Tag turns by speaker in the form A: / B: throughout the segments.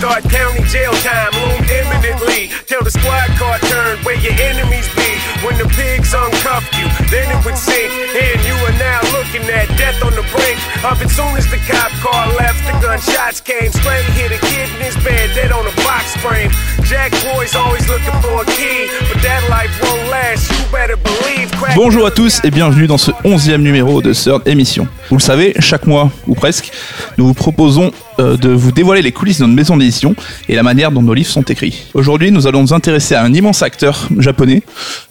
A: Thought county jail time loomed imminently. Till the squad car turned where your enemies be. When the pigs uncuffed you, then it would sink. And you are now looking at death on the brink of it. Soon as the cop car left, the gunshots came. Straight hit a kid in his bed, dead on a box frame. Jack boys always looking for a key, but that life won't last. You better believe. Crack
B: Bonjour à tous et bienvenue dans ce 11e numéro de Third Émission. Vous le savez, chaque mois, ou presque, nous vous proposons euh, de vous dévoiler les coulisses de notre maison d'édition et la manière dont nos livres sont écrits. Aujourd'hui, nous allons nous intéresser à un immense acteur japonais,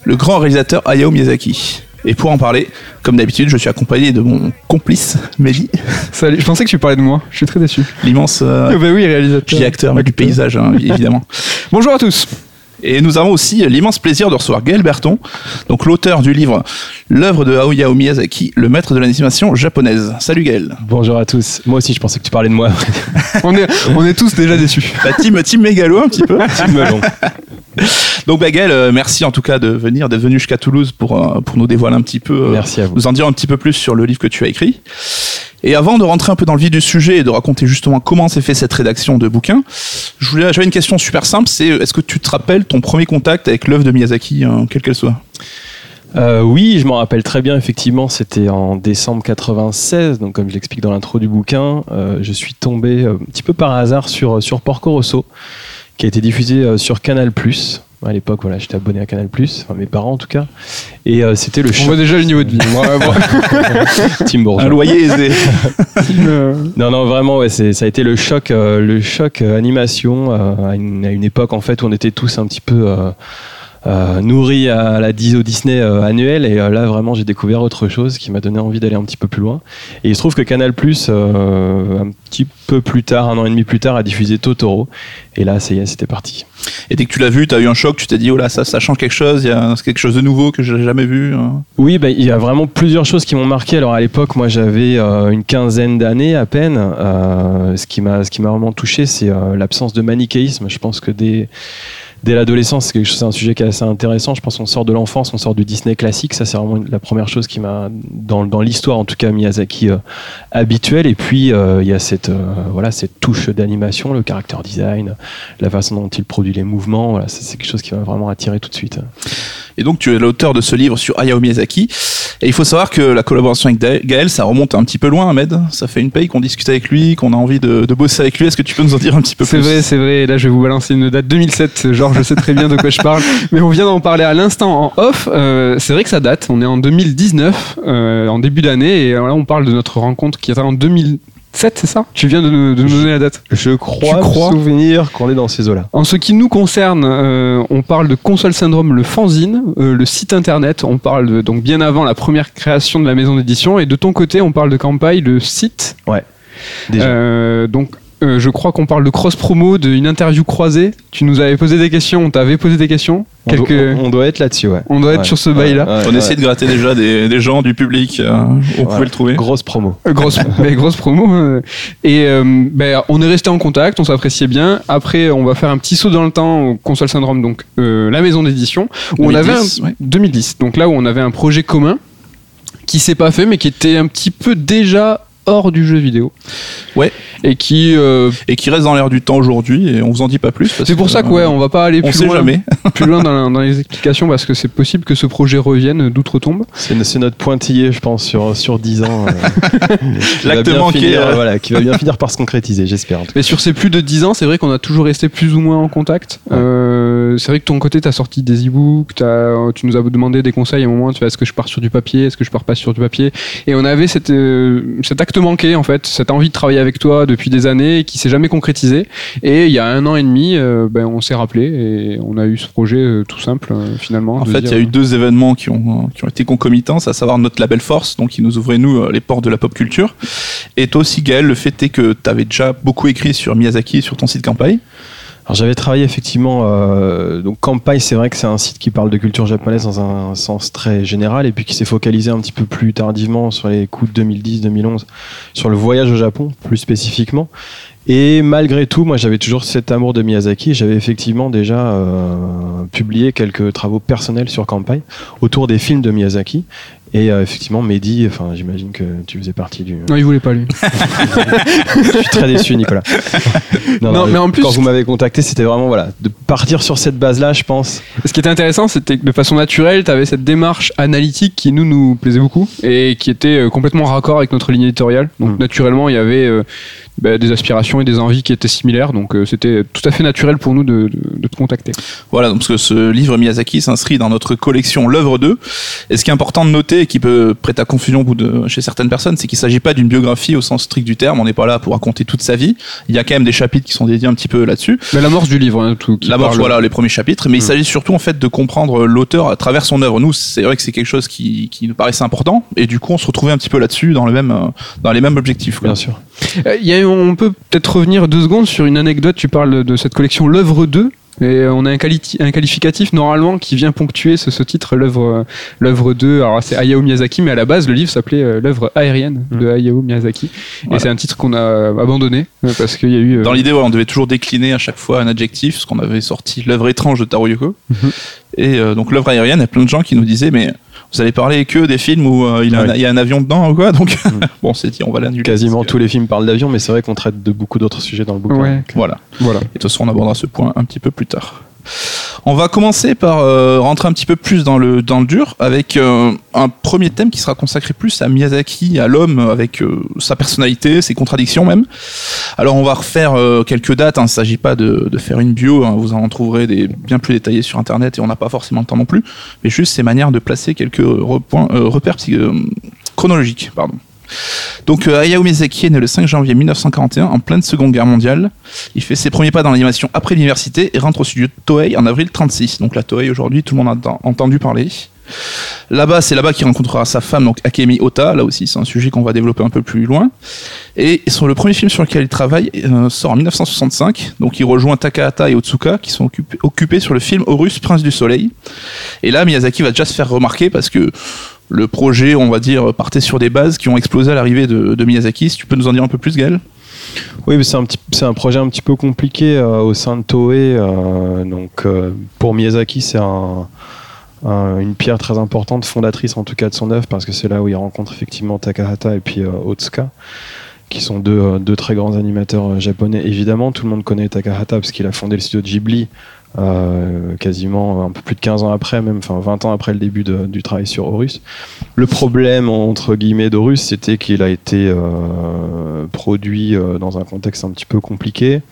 B: le grand réalisateur Hayao Miyazaki. Et pour en parler, comme d'habitude, je suis accompagné de mon complice, Mehdi,
C: Salut, je pensais que tu parlais de moi, je suis très déçu.
B: l'immense euh,
C: bah oui, réalisateur.
B: petit acteur du paysage, hein, évidemment.
C: Bonjour à tous.
B: Et nous avons aussi l'immense plaisir de recevoir Gaël Berton, donc l'auteur du livre L'œuvre de Hayao Miyazaki, le maître de l'animation japonaise. Salut Gaël.
D: Bonjour à tous. Moi aussi, je pensais que tu parlais de moi.
C: On est, on est tous déjà déçus.
B: Bah, team, team mégalo un petit peu.
D: Team Melon.
B: Donc bah, Gaël, euh, merci en tout cas de venir, d'être venu jusqu'à Toulouse pour, euh, pour nous dévoiler un petit peu, euh,
D: Merci à vous.
B: nous en dire un petit peu plus sur le livre que tu as écrit. Et avant de rentrer un peu dans le vif du sujet et de raconter justement comment s'est fait cette rédaction de bouquin, j'avais une question super simple, c'est est-ce que tu te rappelles ton premier contact avec l'œuvre de Miyazaki, hein, quelle qu'elle soit?
D: Euh, oui, je m'en rappelle très bien. Effectivement, c'était en décembre 96. Donc, comme je l'explique dans l'intro du bouquin, euh, je suis tombé euh, un petit peu par hasard sur, sur Porco Rosso, qui a été diffusé euh, sur Canal+. À l'époque, voilà, j'étais abonné à Canal+, enfin mes parents en tout cas. Et euh, c'était le
C: On
D: choc.
C: voit déjà le niveau de vie. Moi, moi,
D: Team Bourgeois.
B: Un loyer aisé.
C: euh,
D: Non, non, vraiment, ouais, c'est- ça a été le choc, euh, le choc euh, animation euh, à, une, à une époque en fait où on était tous un petit peu euh, nourris à la Disney euh, annuel et euh, là vraiment j'ai découvert autre chose qui m'a donné envie d'aller un petit peu plus loin. Et il se trouve que Canal euh, un petit peu plus tard, un an et demi plus tard, a diffusé Totoro et là ça y est, c'était parti.
B: Et dès que tu l'as vu, tu as eu un choc, tu t'es dit, oh là, ça, ça change quelque chose, il y a quelque chose de nouveau que j'ai jamais vu. hein.
D: Oui, bah, il y a vraiment plusieurs choses qui m'ont marqué. Alors à l'époque, moi j'avais une quinzaine d'années à peine. Ce qui m'a ce qui m'a vraiment touché, c'est l'absence de manichéisme. Je pense que dès dès l'adolescence, c'est un sujet qui est assez intéressant. Je pense qu'on sort de l'enfance, on sort du Disney classique. Ça, c'est vraiment la première chose qui m'a dans, l'histoire, en tout cas Miyazaki euh, habituel. Et puis euh, il y a cette euh, voilà cette touche d'animation, le character design, la façon dont il produit les mouvements. Voilà, c'est quelque chose qui m'a vraiment attiré tout de suite.
B: Et donc, tu es l'auteur de ce livre sur Hayao Miyazaki. Et il faut savoir que la collaboration avec Gaël, ça remonte un petit peu loin, Ahmed. Ça fait une paye qu'on discute avec lui, qu'on a envie de, de bosser avec lui. Est-ce que tu peux nous en dire un petit peu
C: c'est
B: plus
C: vrai, c'est vrai. Là, je vais vous balancer une date 2007. Genre, je sais très bien de quoi je parle. Mais on vient d'en parler à l'instant en off. Euh, c'est vrai que ça date. On est en 2019, euh, en début d'année. Et là, on parle de notre rencontre qui est en 2007, c'est ça? Tu viens de, nous- de nous donner la date.
D: Je crois,
C: crois
D: souvenir qu'on est dans ces eaux-là.
C: En ce qui nous concerne, euh, on parle de Console Syndrome, le fanzine, euh, le site internet. On parle de, donc bien avant la première création de la maison d'édition. Et de ton côté, on parle de Campai, le site.
D: Déjà.
C: Euh, donc, euh, je crois qu'on parle de cross promo, d'une interview croisée. Tu nous avais posé des questions, on t'avait posé des questions.
D: on, doit,
C: Quelques...
D: on- on doit être là-dessus, ouais.
C: On doit être
D: Ouais.
C: sur ce bail-là.
D: Ouais,
B: On
D: ouais,
B: essaie de gratter déjà des, des gens, du public, euh, on
D: Voilà.
B: pouvait le trouver.
D: Grosse promo.
C: Euh, grosse, mais grosse promo. euh. Et euh, ben, on est resté en contact, on s'appréciait bien. Après, on va faire un petit saut dans le temps au Console Syndrome, donc euh, la maison d'édition, où on avait un,
B: 2010, ouais.
C: 2010. Donc là où on avait un projet commun qui s'est pas fait, mais qui était un petit peu déjà hors du jeu vidéo.
B: Ouais.
C: Et qui. euh,
B: Et qui reste dans l'air du temps aujourd'hui, et on vous en dit pas plus.
C: c'est pour ça que ouais, on va pas aller
B: on
C: plus
B: sait
C: loin,
B: jamais.
C: plus loin dans, la- dans les explications parce que c'est possible que ce projet revienne d'outre-tombe.
D: C'est notre pointillé, je pense, sur, sur 10 ans. euh, qui va
B: L'acte
D: bien
B: manqué,
D: finir,
B: euh.
D: voilà, qui va bien finir par se concrétiser, j'espère.
C: Mais sur ces plus de 10 ans, c'est vrai qu'on a toujours resté plus ou moins en contact.
D: Ouais.
C: Euh, c'est vrai que ton côté, tu as sorti des e-books, t'as- tu nous as demandé des conseils à un moment, tu vois, est-ce que je pars sur du papier, est-ce que je pars pas sur du papier? Et on avait cette, euh, cet acte manqué, en fait, cette envie de travailler avec toi depuis des années qui s'est jamais concrétisé. Et il y a un an et demi, euh, ben, on s'est rappelé et on a eu ce projet euh, tout simple, euh, finalement.
B: En fait, il y a eu deux événements qui ont, qui ont été concomitants, à savoir notre label Force, donc qui nous ouvrait nous euh, les portes de la pop culture. Et toi aussi, Gaël, le fait est que tu avais déjà beaucoup écrit sur Miyazaki et sur ton site Campai.
D: Alors j'avais travaillé effectivement, euh, donc Kampai, c'est vrai que c'est un site qui parle de culture japonaise dans un sens très général et puis qui s'est focalisé un petit peu plus tardivement sur les coups de 2010-2011, sur le voyage au Japon plus spécifiquement. Et malgré tout, moi j'avais toujours cet amour de Miyazaki. J'avais effectivement déjà euh, publié quelques travaux personnels sur Kampai autour des films de Miyazaki. Et euh, effectivement, Mehdi, enfin, j'imagine que tu faisais partie du.
C: Non, il voulait pas lui.
D: Je suis très déçu, Nicolas. Non,
C: Non,
D: non,
C: mais en plus-
D: quand vous m'avez contacté, c'était vraiment voilà, de partir sur cette base-là, je pense.
C: Ce qui était intéressant, c'était que de façon naturelle, tu avais cette démarche analytique qui nous nous plaisait beaucoup et qui était euh, complètement raccord avec notre ligne éditoriale. Donc
D: Mm.
C: naturellement, il y avait euh, bah, des aspirations et des envies qui étaient similaires. Donc euh, c'était tout à fait naturel pour nous de, de- de te contacter.
B: Voilà, donc parce que ce livre Miyazaki s'inscrit dans notre collection L'œuvre 2. Et ce qui est important de noter et qui peut prêter à confusion au bout de, chez certaines personnes, c'est qu'il ne s'agit pas d'une biographie au sens strict du terme. On n'est pas là pour raconter toute sa vie. Il y a quand même des chapitres qui sont dédiés un petit peu là-dessus.
C: Mais l'amorce du livre, hein, tout. parle-
B: voilà les premiers chapitres, mais il
C: Mm.
B: s'agit surtout en fait de comprendre l'auteur à travers son œuvre. Nous, c'est vrai que c'est quelque chose qui, qui nous paraissait important, et du coup, on se retrouvait un petit peu là-dessus dans le même, euh, dans les mêmes objectifs. quoi.
D: Bien sûr.
C: Euh, il y a- on peut peut-être revenir deux secondes sur une anecdote. Tu parles de cette collection L'œuvre 2. Et euh, on a un, quali- un qualificatif normalement qui vient ponctuer ce, ce titre, l'œuvre euh, l'œuvre 2. Alors c'est Hayao Miyazaki, mais à la base le livre s'appelait euh, l'œuvre aérienne de Hayao Miyazaki.
B: Voilà.
C: Et c'est un titre qu'on a abandonné parce qu'il y a eu.
B: Dans l'idée, ouais, on devait toujours décliner à chaque fois un adjectif, parce qu'on avait sorti l'œuvre étrange de Taro Yoko.
C: Mhm.
B: Et euh, donc l'œuvre aérienne, il y a plein de gens qui nous disaient, mais vous allez parler que des films où euh, il, y a un-
D: Ouais.
B: il y a un avion dedans ou quoi Donc bon, c'est dit, on va l'annuler.
D: Quasiment
B: que-
D: tous les films parlent d'avion, mais c'est vrai qu'on traite de beaucoup d'autres sujets dans le bouquin.
C: Ouais.
D: Donc,
B: Voilà.
C: voilà.
B: Et de toute façon, on abordera ce point un petit peu plus tard. On va commencer par euh, rentrer un petit peu plus dans le, dans le dur avec euh, un premier thème qui sera consacré plus à Miyazaki, à l'homme, avec euh, sa personnalité, ses contradictions même. Alors on va refaire quelques dates, hein, il ne s'agit pas de, faire une bio, hein, vous en trouverez des bien plus détaillées sur Internet et on n'a pas forcément le temps non plus, mais juste ces manières de placer quelques repères chronologiques. Pardon. Donc euh, Hayao Miyazaki est né le 5 janvier 1941 en pleine Seconde Guerre mondiale. Il fait ses premiers pas dans l'animation après l'université et rentre au studio Toei en avril 36. Donc la Toei aujourd'hui, tout le monde a ent- entendu parler. Là-bas, c'est là-bas qu'il rencontrera sa femme, donc Akemi Ota. Là aussi, c'est un sujet qu'on va développer un peu plus loin. Et sur le premier film sur lequel il travaille euh, sort en 1965. Donc il rejoint Takahata et Otsuka qui sont occupés, occupés sur le film Horus, Prince du Soleil. Et là, Miyazaki va déjà se faire remarquer parce que le projet, on va dire, partait sur des bases qui ont explosé à l'arrivée de, de Miyazaki. Si tu peux nous en dire un peu plus, Gaël?
D: Oui, c'est un, projet un petit peu compliqué euh, au sein de Toei. euh, donc, euh, pour Miyazaki, c'est un- un- une pierre très importante, fondatrice en tout cas de son œuvre, parce que c'est là où il rencontre effectivement Takahata et puis Otsuka, qui sont deux, deux très grands animateurs japonais. Évidemment, tout le monde connaît Takahata parce qu'il a fondé le studio Ghibli. Euh, quasiment un peu plus de 15 ans après, même enfin 20 ans après le début de- du travail sur Horus. Le problème entre guillemets d'Horus, c'était qu'il a été euh, produit euh, dans un contexte un petit peu compliqué,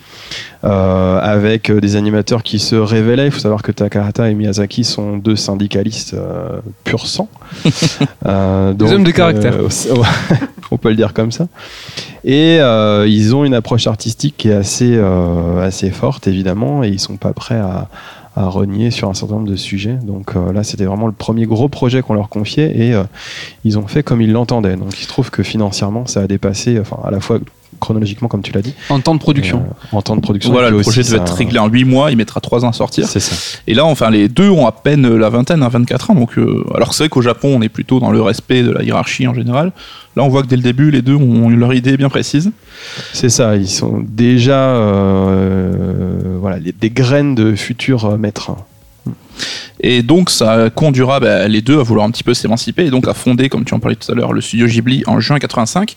D: euh, avec des animateurs qui se révélaient. Il faut savoir que Takahata et Miyazaki sont deux syndicalistes pur sang. Donc,
C: hommes de caractère.
D: on peut le dire comme ça. Et ils ont une approche artistique qui est assez, assez forte, évidemment, et ils sont pas prêts à, à renier sur un certain nombre de sujets. Donc euh, là, c'était vraiment le premier gros projet qu'on leur confiait, et euh, ils ont fait comme ils l'entendaient. Donc il se trouve que financièrement, ça a dépassé, enfin à la fois chronologiquement, comme tu l'as dit,
C: En temps de production.
D: euh, en temps de production.
B: Voilà, le projet devait
D: ça-
B: être réglé en 8 mois, il mettra 3 ans à sortir.
D: C'est ça.
B: Et là, enfin, les deux ont à peine la vingtaine, hein, 24 ans. Donc, euh, alors c'est vrai qu'au Japon, on est plutôt dans le respect de la hiérarchie en général. Là, on voit que dès le début, les deux ont eu leur idée bien précise.
D: C'est ça, ils sont déjà euh, voilà, les- des graines de futurs euh, maîtres.
B: Et donc, ça conduira bah, les deux à vouloir un petit peu s'émanciper et donc à fonder, comme tu en parlais tout à l'heure, le studio Ghibli en juin 85.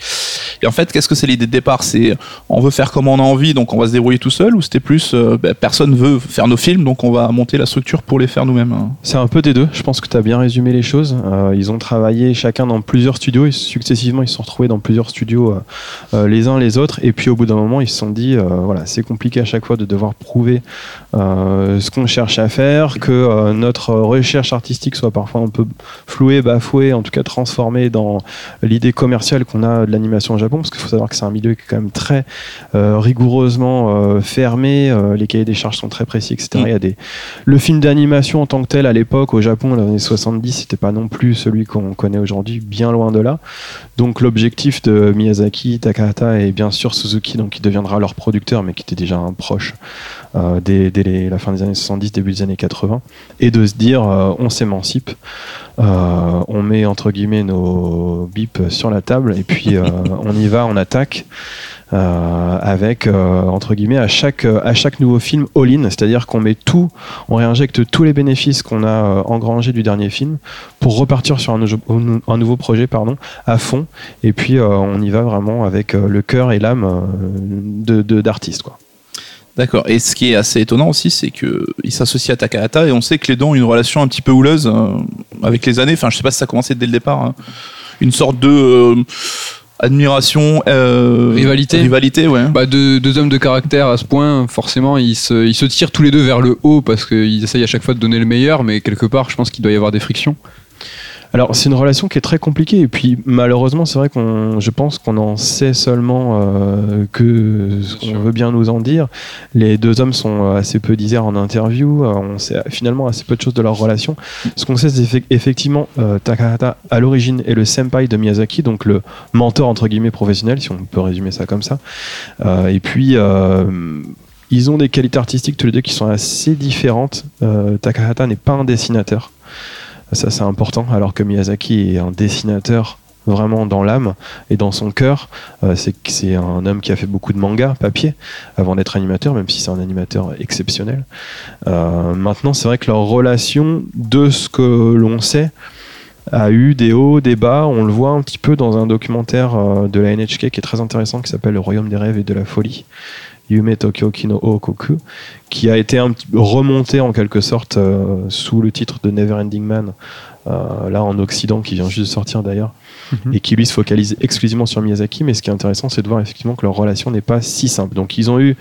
B: Et en fait, qu'est-ce que c'est l'idée de départ? C'est on veut faire comme on a envie, donc on va se débrouiller tout seul, ou c'était plus euh, bah, personne veut faire nos films, donc on va monter la structure pour les faire nous-mêmes?
D: C'est un peu des deux, je pense que tu as bien résumé les choses. Euh, ils ont travaillé chacun dans plusieurs studios, et successivement ils se sont retrouvés dans plusieurs studios euh, les uns les autres, et puis au bout d'un moment ils se sont dit, voilà, c'est compliqué à chaque fois de devoir prouver ce qu'on cherche à faire, que euh, notre recherche artistique soit parfois un peu flouée, bafouée, en tout cas transformée dans l'idée commerciale qu'on a de l'animation au Japon, parce qu'il faut savoir que c'est un milieu qui est quand même très euh, rigoureusement euh, fermé, euh, les cahiers des charges sont très précis, etc.
B: Mm.
D: Il y a des... Le film d'animation en tant que tel à l'époque au Japon, dans les années 70, c'était pas non plus celui qu'on connaît aujourd'hui, bien loin de là. Donc l'objectif de Miyazaki, Takahata et bien sûr Suzuki, donc qui deviendra leur producteur, mais qui était déjà un proche euh, dès, dès les- la fin des années 70, début des années 80, et de se dire euh, on s'émancipe, euh, on met entre guillemets nos bips sur la table et puis euh, on y va, on attaque. euh, avec euh, entre guillemets à chaque euh, à chaque nouveau film all-in, c'est-à-dire qu'on met tout, on réinjecte tous les bénéfices qu'on a euh, engrangés du dernier film pour repartir sur un, un nouveau projet pardon à fond et puis euh, on y va vraiment avec euh, le cœur et l'âme euh, de- d'artiste quoi.
B: D'accord. Et ce qui est assez étonnant aussi, c'est que il s'associe à Takahata et on sait que les deux ont une relation un petit peu houleuse euh, avec les années. Enfin, je sais pas si ça a commencé dès le départ. hein. Une sorte de euh, admiration, euh,
C: Rivalité.
B: rivalité, ouais.
C: Bah, deux, deux hommes de caractère à ce point, forcément, ils se, ils se tirent tous les deux vers le haut parce qu'ils essayent à chaque fois de donner le meilleur, mais quelque part, je pense qu'il doit y avoir des frictions.
D: Alors c'est une relation qui est très compliquée et puis malheureusement c'est vrai qu'on je pense qu'on en sait seulement euh, que ce qu'on veut bien nous en dire. Les deux hommes sont euh, assez peu disaires en interview, euh, on sait finalement assez peu de choses de leur relation. Ce qu'on sait c'est effe- effectivement euh, Takahata à l'origine est le senpai de Miyazaki, donc le mentor entre guillemets professionnel si on peut résumer ça comme ça. Euh, et puis ils ont des qualités artistiques tous les deux qui sont assez différentes. Takahata n'est pas un dessinateur. Ça, c'est important, alors que Miyazaki est un dessinateur vraiment dans l'âme et dans son cœur. Euh, c'est un homme qui a fait beaucoup de mangas papier avant d'être animateur, même si c'est un animateur exceptionnel. Euh, maintenant, c'est vrai que leur relation, de ce que l'on sait, a eu des hauts, des bas. On le voit un petit peu dans un documentaire euh, de la NHK qui est très intéressant, qui s'appelle Le Royaume des rêves et de la folie. Yume Tokyo Kino Okoku, qui a été un petit peu remonté en quelque sorte euh, sous le titre de Neverending Man, euh, là en Occident, qui vient juste de sortir d'ailleurs,
C: Mhm.
D: et qui lui se focalise exclusivement sur Miyazaki. Mais ce qui est intéressant, c'est de voir effectivement que leur relation n'est pas si simple. Donc ils ont eu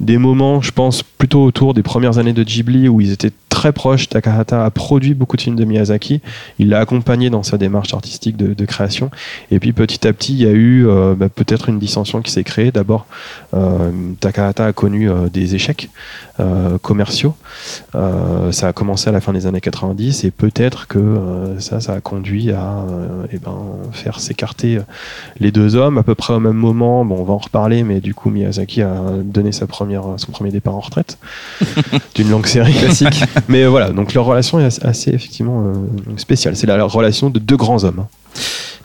D: des moments, je pense, plutôt autour des premières années de Ghibli où ils étaient très proches. Takahata a produit beaucoup de films de Miyazaki. Il l'a accompagné dans sa démarche artistique de, création. Et puis petit à petit, il y a eu euh, bah, peut-être une dissension qui s'est créée. D'abord, euh, Takahata a connu euh, des échecs commerciaux. Euh, ça a commencé à la fin des années 90 et peut-être que euh, ça, ça a conduit à euh, eh ben, faire s'écarter les deux hommes à peu près au même moment. Bon, on va en reparler, mais du coup, Miyazaki a donné sa première, son premier départ en retraite d'une longue série classique. mais euh, voilà, donc leur relation est assez, assez, effectivement euh, spéciale. C'est la relation de deux grands hommes.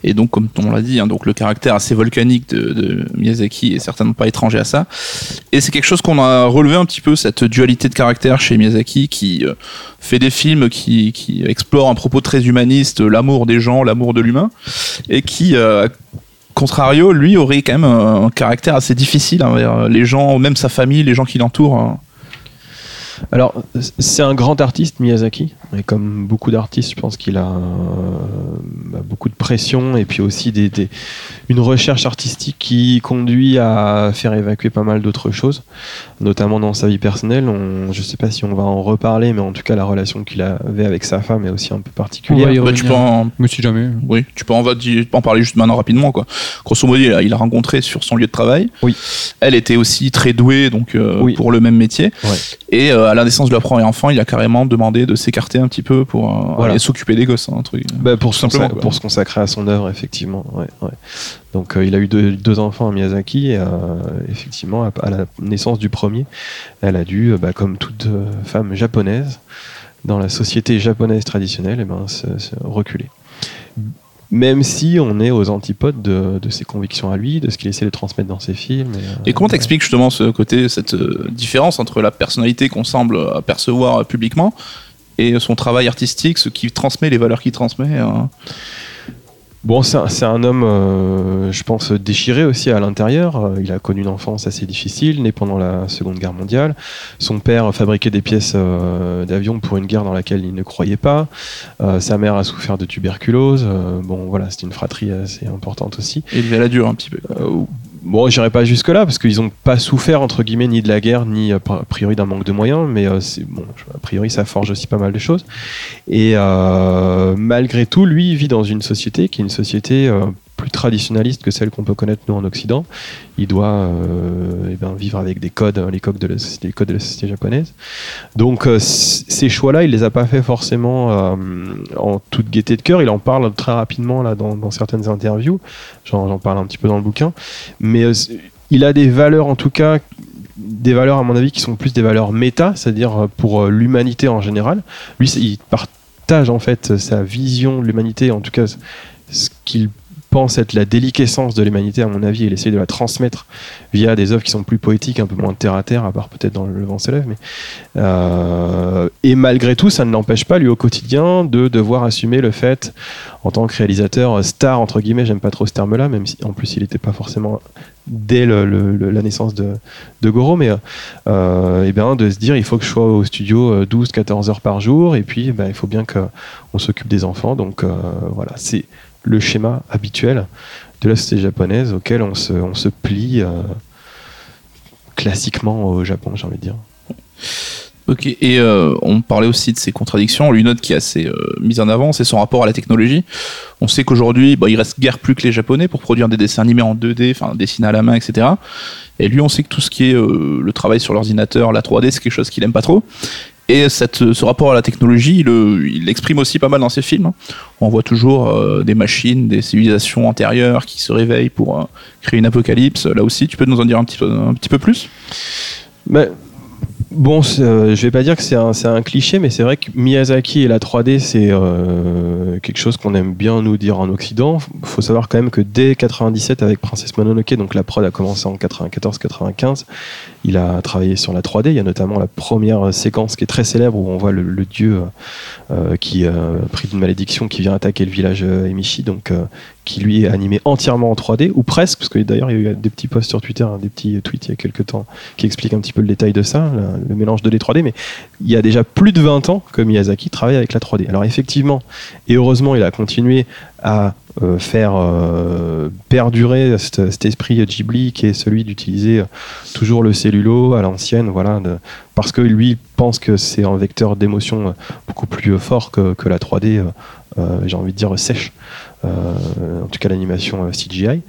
B: Et donc, comme on l'a dit, hein, donc le caractère assez volcanique de, Miyazaki est certainement pas étranger à ça. Et c'est quelque chose qu'on a relevé un petit peu, cette dualité de caractère chez Miyazaki, qui euh, fait des films qui, qui explorent un propos très humaniste, l'amour des gens, l'amour de l'humain, et qui, euh, contrario, lui, aurait quand même un, un caractère assez difficile envers les gens, même sa famille, les gens qui l'entourent. hein.
D: Alors, c'est un grand artiste, Miyazaki? Et comme beaucoup d'artistes, je pense qu'il a euh, bah, beaucoup de pression et puis aussi des, des- une recherche artistique qui conduit à faire évacuer pas mal d'autres choses, notamment dans sa vie personnelle. On, je sais pas si on va en reparler, mais en tout cas, la relation qu'il avait avec sa femme est aussi un peu particulière.
B: Bah, tu peux en,
C: Mais si jamais.
B: Oui, tu peux en, va- tu peux en parler juste maintenant rapidement. Quoi. Grosso modo, il a, il a rencontré sur son lieu de travail.
D: Oui.
B: Elle était aussi très douée donc, euh,
D: Oui.
B: pour le même métier.
D: Ouais.
B: Et euh, à la naissance de leur premier enfant, il a carrément demandé de s'écarter un petit peu pour euh,
D: Voilà.
B: s'occuper des gosses. hein, un truc.
D: Bah, pour, se
B: Simplement,
D: pour se consacrer à son œuvre, effectivement. ouais, ouais. Donc, euh, il a eu deux, deux enfants à Miyazaki, et euh, effectivement, à, à la naissance du premier, elle a dû, bah, comme toute femme japonaise, dans la société japonaise traditionnelle, eh ben, se, se reculer. Même si on est aux antipodes de, de ses convictions à lui, de ce qu'il essaie de transmettre dans ses films. Et,
B: Et comment
D: ouais.
B: t'expliques justement ce côté, cette différence entre la personnalité qu'on semble apercevoir publiquement et son travail artistique, ce qui transmet, les valeurs qu'il transmet hein
D: Bon, c'est un, homme, euh, je pense, déchiré aussi à l'intérieur. Euh, Il a connu une enfance assez difficile, né pendant la Seconde Guerre mondiale. Son père fabriquait des pièces euh, d'avion pour une guerre dans laquelle il ne croyait pas. Euh, sa mère a souffert de tuberculose. Bon, voilà, c'est une fratrie assez importante aussi.
B: Élevé à la dure un petit peu.
D: Bon, j'irai pas jusque là parce qu'ils n'ont pas souffert entre guillemets ni de la guerre ni euh, a priori d'un manque de moyens, mais euh, c'est bon. A priori, ça forge aussi pas mal de choses. Et euh, malgré tout, lui il vit dans une société qui est une société plus traditionnaliste que celle qu'on peut connaître nous en Occident. Il doit euh, eh ben, vivre avec des codes, les codes de la société, les codes de la société japonaise. Donc euh, ces choix-là, il les a pas fait forcément euh, en toute gaieté de cœur. Il en parle très rapidement là dans, dans certaines interviews. J'en parle un petit peu dans le bouquin. Mais il a des valeurs en tout cas des valeurs à mon avis qui sont plus des valeurs méta, c'est-à-dire pour l'humanité en général. Lui, il partage en fait sa vision de l'humanité, en tout cas ce qu'il pense être la déliquescence de l'humanité, à mon avis, il essaye de la transmettre via des œuvres qui sont plus poétiques, un peu moins terre à terre, à part peut-être dans Le vent s'élève. Mais euh, et malgré tout, ça ne l'empêche pas, lui, au quotidien, de devoir assumer le fait, en tant que réalisateur star, entre guillemets, j'aime pas trop ce terme-là, même si en plus il n'était pas forcément dès le- la naissance de, de Goro, mais euh, eh bien, de se dire il faut que je sois au studio 12-14 heures par jour, et puis ben, il faut bien qu'on s'occupe des enfants. Donc euh, voilà, c'est le schéma habituel de la société japonaise auquel on se, on se plie euh, classiquement au Japon, j'ai envie de dire.
B: Ok, et euh, on parlait aussi de ses contradictions. Lui, une autre qui est assez euh, mise en avant, c'est son rapport à la technologie. On sait qu'aujourd'hui, bah, il reste guère plus que les Japonais pour produire des dessins animés en 2D, enfin dessinés à la main, etc. Et lui, on sait que tout ce qui est le travail sur l'ordinateur, la 3D, c'est quelque chose qu'il aime pas trop. Et ce rapport à la technologie, il le- il l'exprime aussi pas mal dans ses films. hein. On voit toujours euh, des machines, des civilisations antérieures qui se réveillent pour euh, créer une apocalypse. Là aussi, tu peux nous en dire un petit peu, plus?
D: Bon, euh, je vais pas dire que c'est un, cliché, mais c'est vrai que Miyazaki et la 3D, c'est euh, quelque chose qu'on aime bien nous dire en Occident. Il faut savoir quand même que dès 97, avec Princesse Mononoke, donc la prod a commencé en 94-95, il a travaillé sur la 3D. Il y a notamment la première séquence qui est très célèbre où on voit le, dieu euh, qui, euh, pris d'une malédiction, qui vient attaquer le village euh, Emishi, euh, qui lui est animé entièrement en 3D, ou presque, parce que d'ailleurs il y a eu des petits posts sur Twitter, hein, des petits tweets il y a quelques temps qui expliquent un petit peu le détail de ça, le, mélange 2D 3D, mais il y a déjà plus de 20 ans que Miyazaki travaille avec la 3D. Alors effectivement, et heureusement, il a continué à euh, faire euh, perdurer cet, esprit Ghibli qui est celui d'utiliser euh, toujours le cellulo à l'ancienne, voilà, parce que lui pense que c'est un vecteur d'émotion beaucoup plus fort que, que la 3D, euh, euh, j'ai envie de dire sèche. Euh, en tout cas l'animation euh, CGI.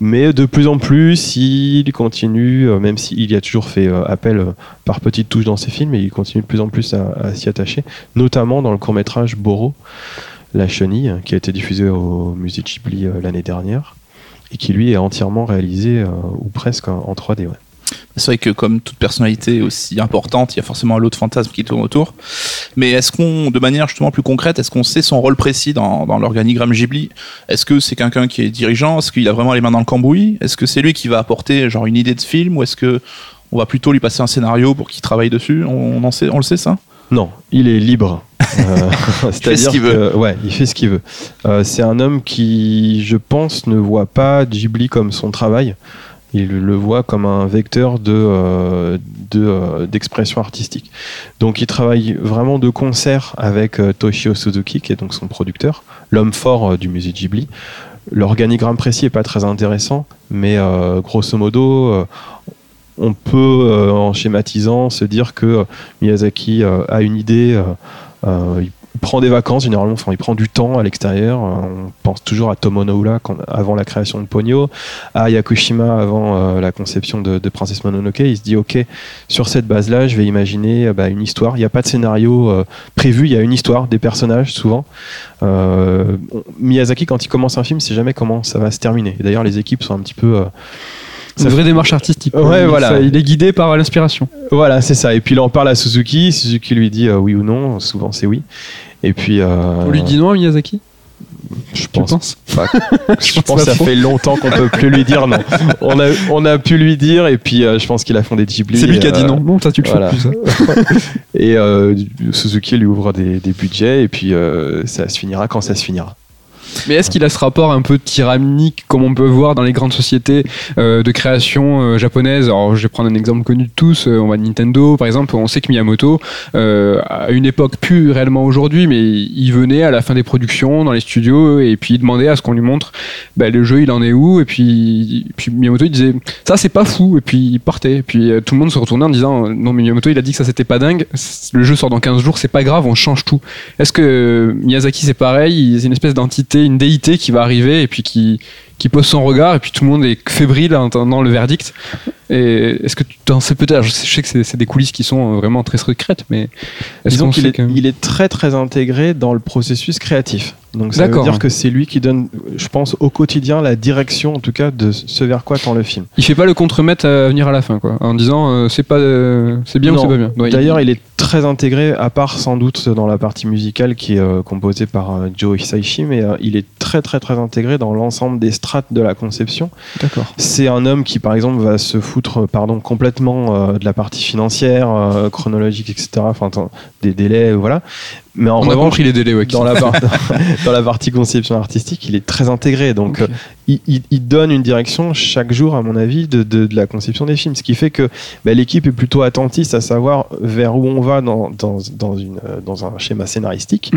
D: Mais de plus en plus, il continue, euh, même s'il y a toujours fait appel par petites touches dans ses films, et il continue de plus en plus à, à s'y attacher, notamment dans le court métrage Boro, La Chenille, qui a été diffusé au musée Ghibli l'année dernière, et qui lui est entièrement réalisé, ou presque en, en 3D. Ouais.
B: C'est vrai que comme toute personnalité aussi importante, il y a forcément un lot de fantasmes qui tourne autour. Mais est-ce qu'on, de manière justement plus concrète, est-ce qu'on sait son rôle précis dans, dans l'organigramme Ghibli? Est-ce que c'est quelqu'un qui est dirigeant? Est-ce qu'il a vraiment les mains dans le cambouis? Est-ce que c'est lui qui va apporter genre une idée de film? Ou est-ce que on va plutôt lui passer un scénario pour qu'il travaille dessus? On, on en sait, on le sait ça?
D: Non, il est libre. Euh, C'est-à-dire que- ouais, il fait ce qu'il veut. Euh, c'est un homme qui, je pense, ne voit pas Ghibli comme son travail. Il le voit comme un vecteur de euh, euh, d'expression artistique. Donc, il travaille vraiment de concert avec euh, Toshio Suzuki, qui est donc son producteur, l'homme fort du musée Ghibli. L'organigramme précis est pas très intéressant, mais grosso modo, on peut, en schématisant, se dire que Miyazaki a une idée, prend des vacances généralement, enfin il prend du temps à l'extérieur. Euh, on pense toujours à Tomo quand- avant la création de Ponyo, à Yakushima avant euh, la conception de, de Princesse Mononoke. Il se dit ok, sur cette base-là, je vais imaginer euh, bah, une histoire. Il n'y a pas de scénario euh, prévu, il y a une histoire, des personnages souvent. Euh, Miyazaki quand il commence un film, c'est jamais comment ça va se terminer. D'ailleurs les équipes sont un petit peu
C: C'est une vraie démarche artistique.
D: Ouais,
C: il,
D: voilà.
C: ça- il est guidé par l'inspiration.
D: Voilà, c'est ça. Et puis il en parle à Suzuki. Suzuki lui dit euh, oui ou non. Souvent c'est oui. Et puis. euh,
C: On lui dit non à Miyazaki?
D: Je pense. pas. je
C: pense
D: que ça fait longtemps qu'on peut plus lui dire non. On a, on a pu lui dire et puis euh, je pense qu'il a fondé Ghibli.
C: C'est lui qui a dit
D: euh,
C: non. Non, ça tu le
D: voilà.
C: fais plus. ça.
D: Et euh, Suzuki lui ouvre des, des budgets et puis euh, ça se finira quand ça se finira.
C: Mais est-ce qu'il a ce rapport un peu tyrannique comme on peut voir dans les grandes sociétés euh, de création euh, japonaises? Alors je vais prendre un exemple connu de tous, euh, on va Nintendo par exemple, on sait que Miyamoto, euh, à une époque plus réellement aujourd'hui, mais il venait à la fin des productions dans les studios et puis il demandait à ce qu'on lui montre bah, le jeu il en est où? Et puis, Miyamoto il disait ça c'est pas fou et puis il partait. Et puis tout le monde se retournait en disant non mais Miyamoto il a dit que ça c'était pas dingue, le jeu sort dans 15 jours c'est pas grave on change tout. Est-ce que Miyazaki c'est pareil? C'est une espèce d'entité, une déité qui va arriver et puis qui, pose son regard et puis tout le monde est fébrile en attendant le verdict. Et est-ce que tu t'en sais peut-être Je sais que c'est des coulisses qui sont euh, vraiment très secrètes, mais
D: Disons qu'il est,
C: que-
D: il est très très intégré dans le processus créatif. Donc ça veut dire que c'est lui qui donne, je pense, au quotidien la direction, en tout cas, de ce vers quoi tend le film.
C: il fait pas le contre-maître à venir à la fin, quoi, en disant euh, c'est pas, euh, c'est bien ou
D: Non.
C: c'est pas bien. Ouais,
D: D'ailleurs, il est très intégré, à part sans doute dans la partie musicale qui est euh, composée par Joe Hisaishi, mais il est très très très intégré dans l'ensemble des strates de la conception.
C: d'accord.
D: C'est un homme qui, par exemple, va se foutre, euh, pardon, complètement euh, de la partie financière, euh, chronologique, etc. Enfin, des délais, voilà. Mais en
C: On a
D: revanche,
C: compris les délais, ouais.
D: dans la, par- dans la partie conception artistique, il est très intégré. Donc, il, il- il donne une direction chaque jour, à mon avis, de, de- de la conception des films. Ce qui fait que bah, l'équipe est plutôt attentiste à savoir vers où on va dans, dans, dans une, dans un schéma scénaristique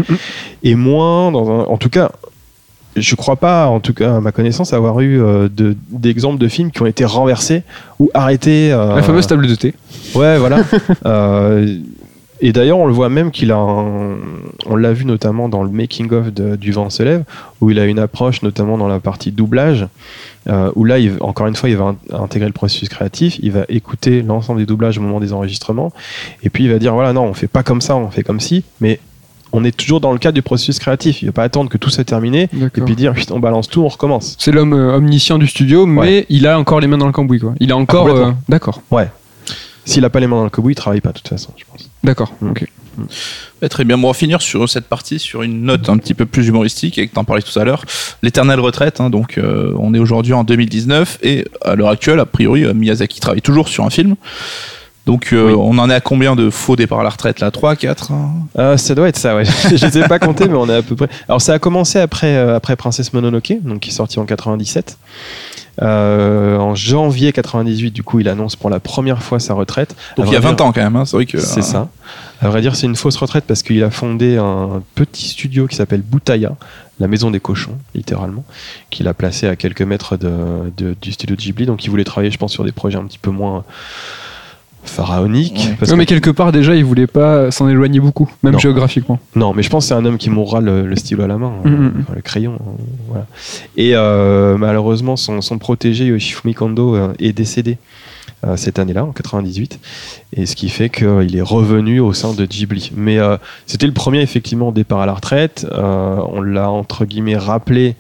D: et moins dans un. En tout cas. Je crois pas, en tout cas à ma connaissance, avoir eu euh, de- d'exemples de films qui ont été renversés ou arrêtés. euh,
C: La fameuse table de thé.
D: Ouais, voilà. Euh, et d'ailleurs, on le voit même qu'il a un- On l'a vu notamment dans le making-of du Vent se lève, où il a une approche, notamment dans la partie doublage, euh, où là, il, encore une fois, il va in- intégrer le processus créatif, il va écouter l'ensemble des doublages au moment des enregistrements, et puis il va dire voilà, non, on fait pas comme ça, on fait comme si, mais on est toujours dans le cadre du processus créatif. Il va pas attendre que tout soit terminé, et puis dire on balance tout, on recommence.
C: C'est l'homme euh, omniscient du studio, mais il a encore les mains dans le cambouis, quoi. Il a encore. euh, D'accord.
D: S'il a pas les mains dans le cobouis, il travaille pas, de toute façon, je pense.
C: D'accord.
D: Mm.
C: Ok.
B: Ouais, très bien. Bon, on va finir sur cette partie sur une note un petit peu plus humoristique et que t'en parlais tout à l'heure. L'éternelle retraite. hein, donc, euh, on est aujourd'hui en 2019 et à l'heure actuelle, a priori, euh, Miyazaki travaille toujours sur un film. Donc, euh,
D: Oui.
B: on en est à combien de faux départs à la retraite là? 3, 4
D: Euh, ça doit être ça, ouais. je ne ai pas comptés, mais on est à peu près. Alors, ça a commencé après, euh, après Princesse Mononoke, donc qui est sorti en 97. Euh, en janvier 98, du coup, il annonce pour la première fois sa retraite.
B: Donc, il y a
D: vrai
B: 20
D: dire,
B: ans quand même. hein, c'est vrai que.
D: C'est ça. À vrai dire, c'est une fausse retraite parce qu'il a fondé un petit studio qui s'appelle Boutaya, la maison des cochons, littéralement, qu'il a placé à quelques mètres de, de- du studio de Ghibli. Donc, il voulait travailler, je pense, sur des projets un petit peu moins
B: Ouais.
D: parce
C: Non,
D: que-
C: mais quelque part, déjà, il voulait pas s'en éloigner beaucoup, même
D: Non.
C: géographiquement.
D: Non, mais je pense que c'est un homme qui mourra le, le stylo à la main,
C: Mhm.
D: euh, enfin, le crayon. euh, voilà. Et euh, malheureusement, son, son protégé Yoshifumi Kondo euh, est décédé euh, cette année-là, en 98, et ce qui fait qu'il est revenu au sein de Ghibli. Mais euh, c'était le premier effectivement départ à la retraite. Euh, on l'a entre guillemets rappelé.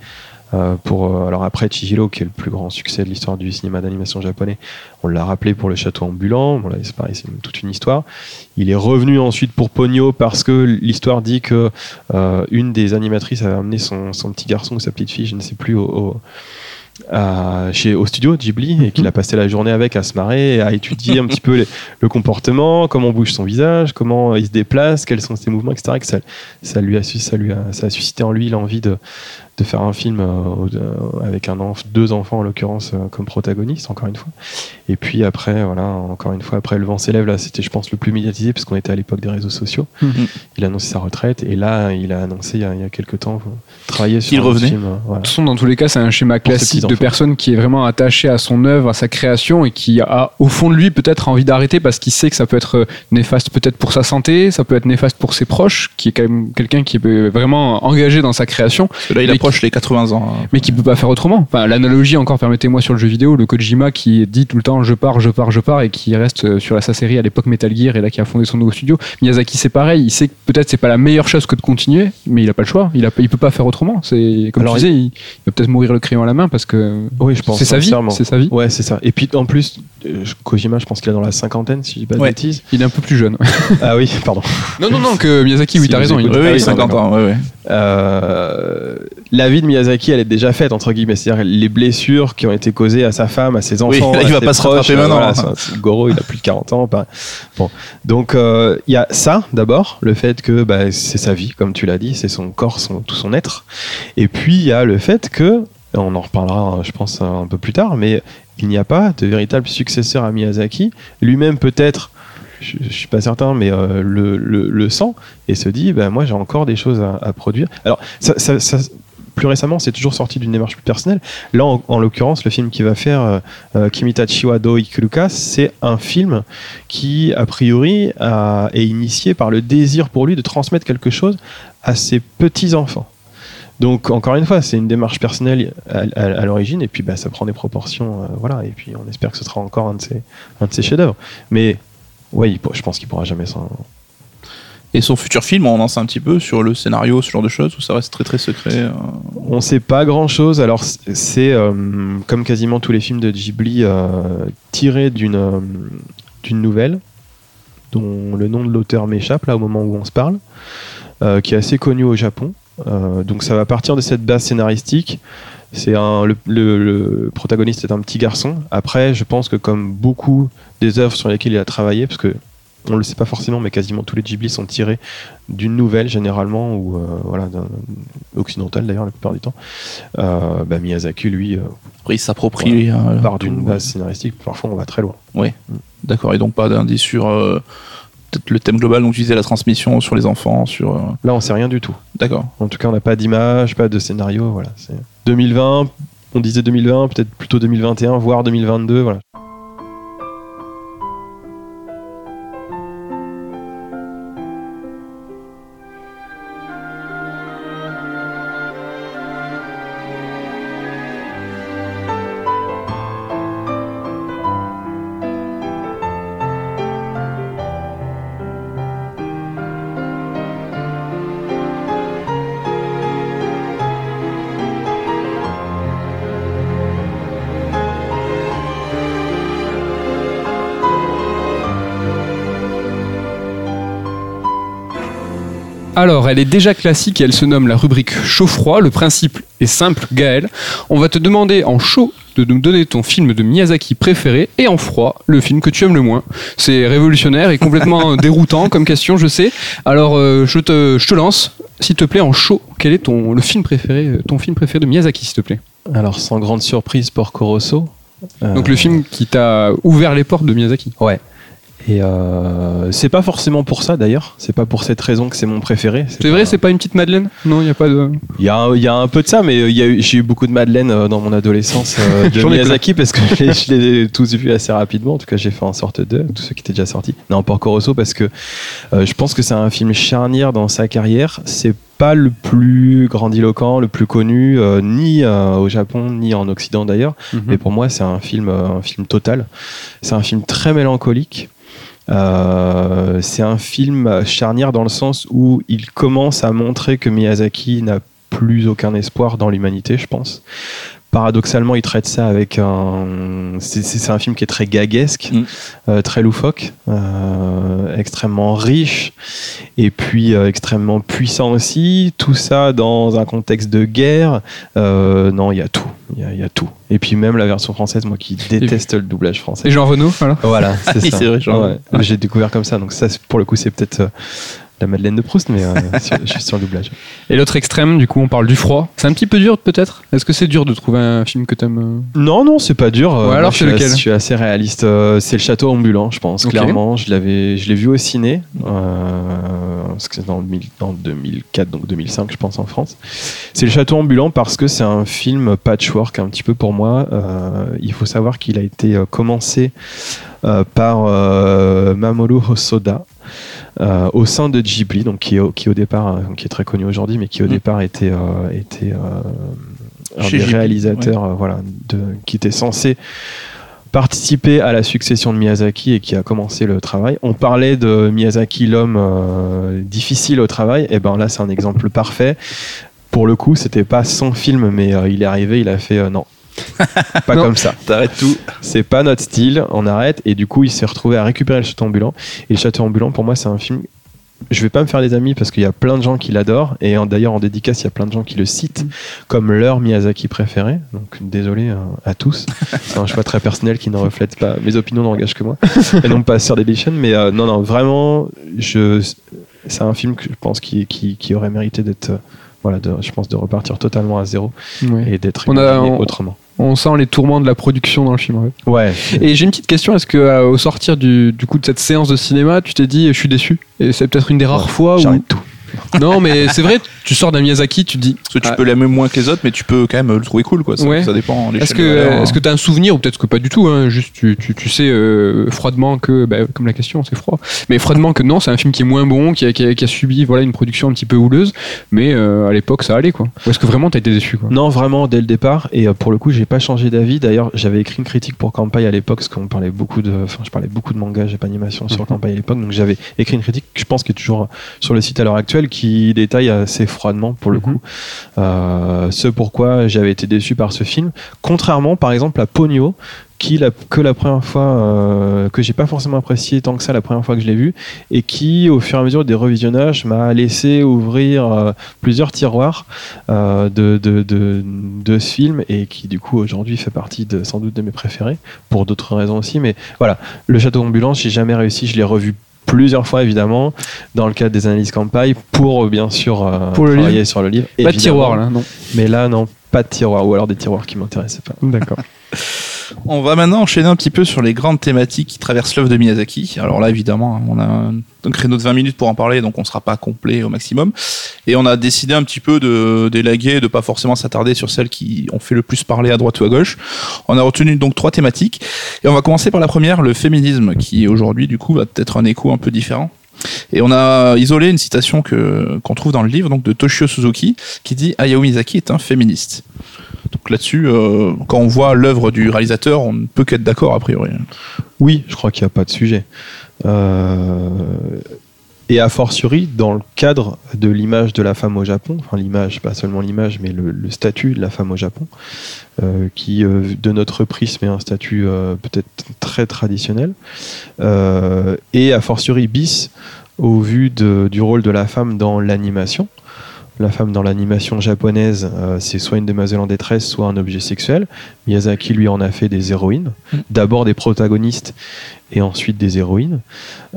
D: Euh, pour euh, alors après Chihiro qui est le plus grand succès de l'histoire du cinéma d'animation japonais on l'a rappelé pour le château ambulant bon là c'est pareil c'est toute une histoire il est revenu ensuite pour Pogno parce que l'histoire dit que euh, une des animatrices avait amené son, son petit garçon ou sa petite fille, je ne sais plus, au, au- à- chez, au studio Ghibli et qu'il a passé la journée avec à se marrer, et à étudier un petit peu les- le comportement, comment bouge son visage, comment il se déplace, quels sont ses mouvements, etc. Et que ça, ça, lui a, su- ça, lui a, ça a suscité en lui l'envie de, de faire un film euh, euh, avec un enf- deux enfants en l'occurrence euh, comme protagonistes, encore une fois. Et puis après, voilà, encore une fois, après Le vent s'élève, là c'était je pense le plus médiatisé parce qu'on était à l'époque des réseaux sociaux. Il a annoncé sa retraite et là, il a annoncé il y a, il y a quelques temps travailler sur un
B: revenait.
D: film. euh, voilà.
C: De toute façon, dans tous les cas, c'est un schéma
D: Pour
C: classique de personne qui est vraiment attaché à son œuvre, à sa création et qui a au fond de lui peut-être envie d'arrêter parce qu'il sait que ça peut être néfaste peut-être pour sa santé, ça peut être néfaste pour ses proches, qui est quand même quelqu'un qui est vraiment engagé dans sa création,
B: là, il approche les 80 ans. hein.
C: mais qui peut pas faire autrement. Enfin, l'analogie encore, permettez-moi sur le jeu vidéo, le Kojima qui dit tout le temps je pars, je pars, je pars et qui reste euh, sur la, sa série à l'époque Metal Gear et là qui a fondé son nouveau studio. Miyazaki c'est pareil, il sait que peut-être c'est pas la meilleure chose que de continuer, mais il a pas le choix, il a, il peut pas faire autrement. C'est comme
D: Alors,
C: tu disais, il, il va peut-être mourir le crayon à la main parce que
D: Oui, je pense.
C: c'est sa vie, c'est sa vie.
D: Ouais, c'est ça. Et puis en plus, euh, Kojima, je pense qu'il est dans la cinquantaine, si je dis pas de
B: Ouais.
D: bêtises.
C: Il est un peu plus jeune.
D: Ah oui, pardon.
C: non non non que Miyazaki, oui
D: Si
C: t'as raison. il-
D: écoutez-
B: Oui,
D: Ah
B: oui,
D: oui,
B: 50
D: d'accord.
B: ans. ouais, ouais.
D: Euh, la vie de Miyazaki, elle est déjà faite entre guillemets, c'est-à-dire les blessures qui ont été causées à sa femme, à ses
B: Oui,
D: enfants,
B: là, il
D: à
B: va
D: ses
B: pas se rattraper
D: euh,
B: maintenant,
D: voilà,
B: hein.
D: Goro, il a plus de 40 ans. Bon, donc euh, il y a ça d'abord, le fait que bah, c'est sa vie, comme tu l'as dit, c'est son corps, son, tout son être. Et puis il y a le fait que, on en reparlera, je pense un peu plus tard, mais il n'y a pas de véritable successeur à Miyazaki. Lui-même peut-être. Je, je suis pas certain, mais euh, le, le, le sent et se dit, bah, moi j'ai encore des choses à, à produire. Alors, ça, ça- ça- plus récemment, c'est toujours sorti d'une démarche plus personnelle. Là, en, en l'occurrence, le film qu'il va faire, euh, euh, Kimitachi do c'est un film qui, a priori, est initié par le désir pour lui de transmettre quelque chose à ses petits-enfants. Donc encore une fois, c'est une démarche personnelle à, l'origine, et puis bah, ça prend des proportions, euh, voilà. Et puis on espère que ce sera encore un de ses, chefs-d'œuvre. Mais pour- je pense qu'il pourra jamais s'en.
B: Et son futur film, on en sait un petit peu sur le scénario, ce genre de choses, ou ça reste très très secret euh,
D: On sait pas grand chose. Alors, c'est euh, comme quasiment tous les films de Ghibli euh, tiré d'une euh, d'une nouvelle dont le nom de l'auteur m'échappe là au moment où on se parle, qui est assez connu au Japon. Donc, ça va partir de cette base scénaristique. C'est le protagoniste est un petit garçon. Après, je pense que comme beaucoup des œuvres sur lesquelles il a travaillé, parce que on le sait pas forcément, mais quasiment tous les Ghibli sont tirés d'une nouvelle généralement ou euh, voilà d'un occidental d'ailleurs la plupart du temps. Euh, bah, Miyazaki lui euh,
B: il s'approprie. euh,
D: part d'une base scénaristique. Parfois on va très loin.
B: D'accord, et donc pas d'indice sur euh, peut-être le thème global, donc tu disais la transmission sur les enfants, sur.
D: Là on sait rien du tout.
B: D'accord.
D: En tout cas on n'a pas d'image, pas de scénario. Voilà. C'est 2020. On disait 2020, peut-être plutôt 2021, voire 2022. Voilà.
C: Alors, elle est déjà classique et elle se nomme la rubrique chaud-froid. Le principe est simple, Gaël. On va te demander en chaud de nous donner ton film de Miyazaki préféré et en froid le film que tu aimes le moins. C'est révolutionnaire et complètement déroutant comme question, je sais. Alors, euh, je, te, je te lance. S'il te plaît, en chaud, quel est ton, le film préféré, ton film préféré de Miyazaki, s'il te plaît?
D: Alors sans grande surprise, Porco Rosso. Euh,
C: Donc, le film qui t'a ouvert les portes de Miyazaki.
D: Ouais. Et euh, c'est pas forcément pour ça d'ailleurs. C'est pas pour cette raison que c'est mon préféré.
C: C'est vrai, c'est pas une petite Madeleine Non, il n'y a pas de.
D: Il y, a un- il y a un peu de ça, mais il y a eu- j'ai eu beaucoup de Madeleine euh, dans mon adolescence euh, de Miyazaki parce que je les, ai tous vus assez rapidement. En tout cas, j'ai fait en sorte de tous ceux qui étaient déjà sortis. Non, Porco Rosso parce que euh, je pense que c'est un film charnière dans sa carrière. C'est pas le plus grandiloquent, le plus connu, euh, ni euh, au Japon, ni en Occident d'ailleurs. Mais pour moi, c'est un film, euh, un film total. C'est un film très mélancolique. Euh, c'est un film charnière dans le sens où il commence à montrer que Miyazaki n'a plus aucun espoir dans l'humanité, je pense. Paradoxalement, il traite ça avec un. C'est un film qui est très gaguesque,
B: Mm.
D: euh, très loufoque, euh, extrêmement riche et puis euh, extrêmement puissant aussi. Tout ça dans un contexte de guerre. Non, il y a tout. Il y a, il y a tout. Et puis même la version française, moi qui déteste le doublage français.
C: Et Jean Renault, voilà.
D: Voilà, c'est ça. Ouais. J'ai découvert comme ça, donc ça, pour le coup, c'est peut-être la Madeleine de Proust, mais euh, sur, je suis sur le doublage.
C: Et l'autre extrême, du coup, on parle du froid. C'est un petit peu dur, peut-être? Est-ce que c'est dur de trouver un film que t'aimes euh?
D: Non, non, c'est pas dur. Euh,
C: Ouais, alors,
D: moi, je
C: c'est
D: suis
C: lequel
D: assez- Je suis assez réaliste. Euh, c'est le château ambulant, je pense, clairement. Je l'avais, je l'ai vu au ciné, euh, parce que c'est dans, le mille- dans 2004, donc 2005, je pense, en France. C'est le château ambulant parce que c'est un film patchwork, un petit peu pour moi. Euh, il faut savoir qu'il a été euh, commencé euh, par euh, Mamoru Hosoda. Euh, au sein de Ghibli, donc qui, est au- qui au départ, euh, qui est très connu aujourd'hui, mais qui au
B: Mm.
D: départ était, euh, était un
B: Chez
D: des
B: Ghibli,
D: réalisateurs, voilà, de, qui était censé participer à la succession de Miyazaki et qui a commencé le travail. On parlait de Miyazaki, l'homme euh, difficile au travail, et ben là c'est un exemple parfait. Pour le coup, c'était pas son film, mais euh, il est arrivé, il a fait euh, non. pas
C: Non.
D: comme ça.
B: T'arrêtes tout.
D: C'est pas notre style, on arrête. Et du coup, il s'est retrouvé à récupérer le château ambulant. Et le château ambulant, pour moi, c'est un film. Je vais pas me faire des amis parce qu'il y a plein de gens qui l'adorent. Et en- d'ailleurs, en dédicace, il y a plein de gens qui le citent comme leur Miyazaki préféré. Donc, désolé euh, à tous. C'est un choix très personnel qui ne reflète pas. Mes opinions n'engagent que moi. Et non pas Sir Edition. Mais euh, non, non, vraiment, je, c'est un film que je pense qui, qui, qui aurait mérité d'être. euh, voilà, de, je pense de repartir totalement à zéro et d'être
C: On a-
D: imaginé
C: on-
D: autrement.
C: On sent les tourments de la production dans le film.
D: Ouais.
C: Et j'ai une petite question est-ce que euh, au sortir du, du coup de cette séance de cinéma, tu t'es dit je suis déçu? Et c'est peut-être une des rares fois où.
D: Tout.
C: Non, mais c'est vrai, tu sors d'un Miyazaki, tu te dis.
B: Parce que tu
C: ah,
B: peux l'aimer moins que les autres, mais tu peux quand même le trouver cool, quoi. Ça,
C: Ouais.
B: ça dépend.
C: Est-ce que
B: valeur.
C: est-ce que t'as un souvenir ou peut-être que pas du tout hein, juste tu, tu, tu sais euh, froidement que bah, comme la question c'est froid mais froidement que non c'est un film qui est moins bon qui a, qui a, qui a subi voilà une production un petit peu houleuse mais euh, à l'époque ça allait quoi ou est-ce que vraiment t'as été déçu quoi?
D: Non, vraiment, dès le départ. Et euh, pour le coup, j'ai pas changé d'avis. D'ailleurs, j'avais écrit une critique pour Kampai à l'époque, parce qu'on parlait beaucoup de, enfin, je parlais beaucoup de manga, j'ai pas d'animation sur
C: Mhm.
D: Kampai à l'époque. Donc, j'avais écrit une critique, que je pense, qui est toujours sur le site à l'heure actuelle, qui détaille assez froidement, pour le
C: Mhm.
D: coup, euh, ce pourquoi j'avais été déçu par ce film. Contrairement, par exemple, à Ponyo, qui la, que la première fois euh, que j'ai pas forcément apprécié tant que ça la première fois que je l'ai vu et qui au fur et à mesure des revisionnages m'a laissé ouvrir euh, plusieurs tiroirs euh, de, de, de, de ce film et qui du coup aujourd'hui fait partie de, sans doute de mes préférés pour d'autres raisons aussi mais voilà le château ambulant j'ai jamais réussi je l'ai revu plusieurs fois évidemment dans le cadre des analyses campagne pour euh, bien sûr euh,
C: Pour le
D: travailler
C: livre
D: sur le livre
C: pas de tiroir là non.
D: Mais là non pas de tiroir ou alors des tiroirs qui m'intéressaient pas.
C: D'accord
B: On va maintenant enchaîner un petit peu sur les grandes thématiques qui traversent l'œuvre de Miyazaki. Alors là, évidemment, on a un, créneau de 20 minutes pour en parler, donc on sera pas complet au maximum. Et on a décidé un petit peu de d'élaguer, de pas forcément s'attarder sur celles qui ont fait le plus parler à droite ou à gauche. On a retenu donc trois thématiques. Et on va commencer par la première, le féminisme, qui aujourd'hui, du coup, va peut-être un écho un peu différent. Et on a isolé une citation qu'on trouve dans le livre donc de Toshio Suzuki qui dit Hayao Miyazaki est un féministe. Donc là-dessus, euh, quand on voit l'œuvre du réalisateur, on ne peut qu'être d'accord a priori.
D: Oui, je crois qu'il n'y a pas de sujet. Euh, et a fortiori, dans le cadre de l'image de la femme au Japon, enfin l'image, pas seulement l'image, mais le, statut de la femme au Japon, euh, qui, de notre prisme, est un statut peut-être très traditionnel, et a fortiori bis au vu du rôle de la femme dans l'animation. La femme dans l'animation japonaise, euh, c'est soit une demoiselle en détresse, soit un objet sexuel. Miyazaki lui en a fait des héroïnes.
B: Mm.
D: D'abord des protagonistes et ensuite des héroïnes.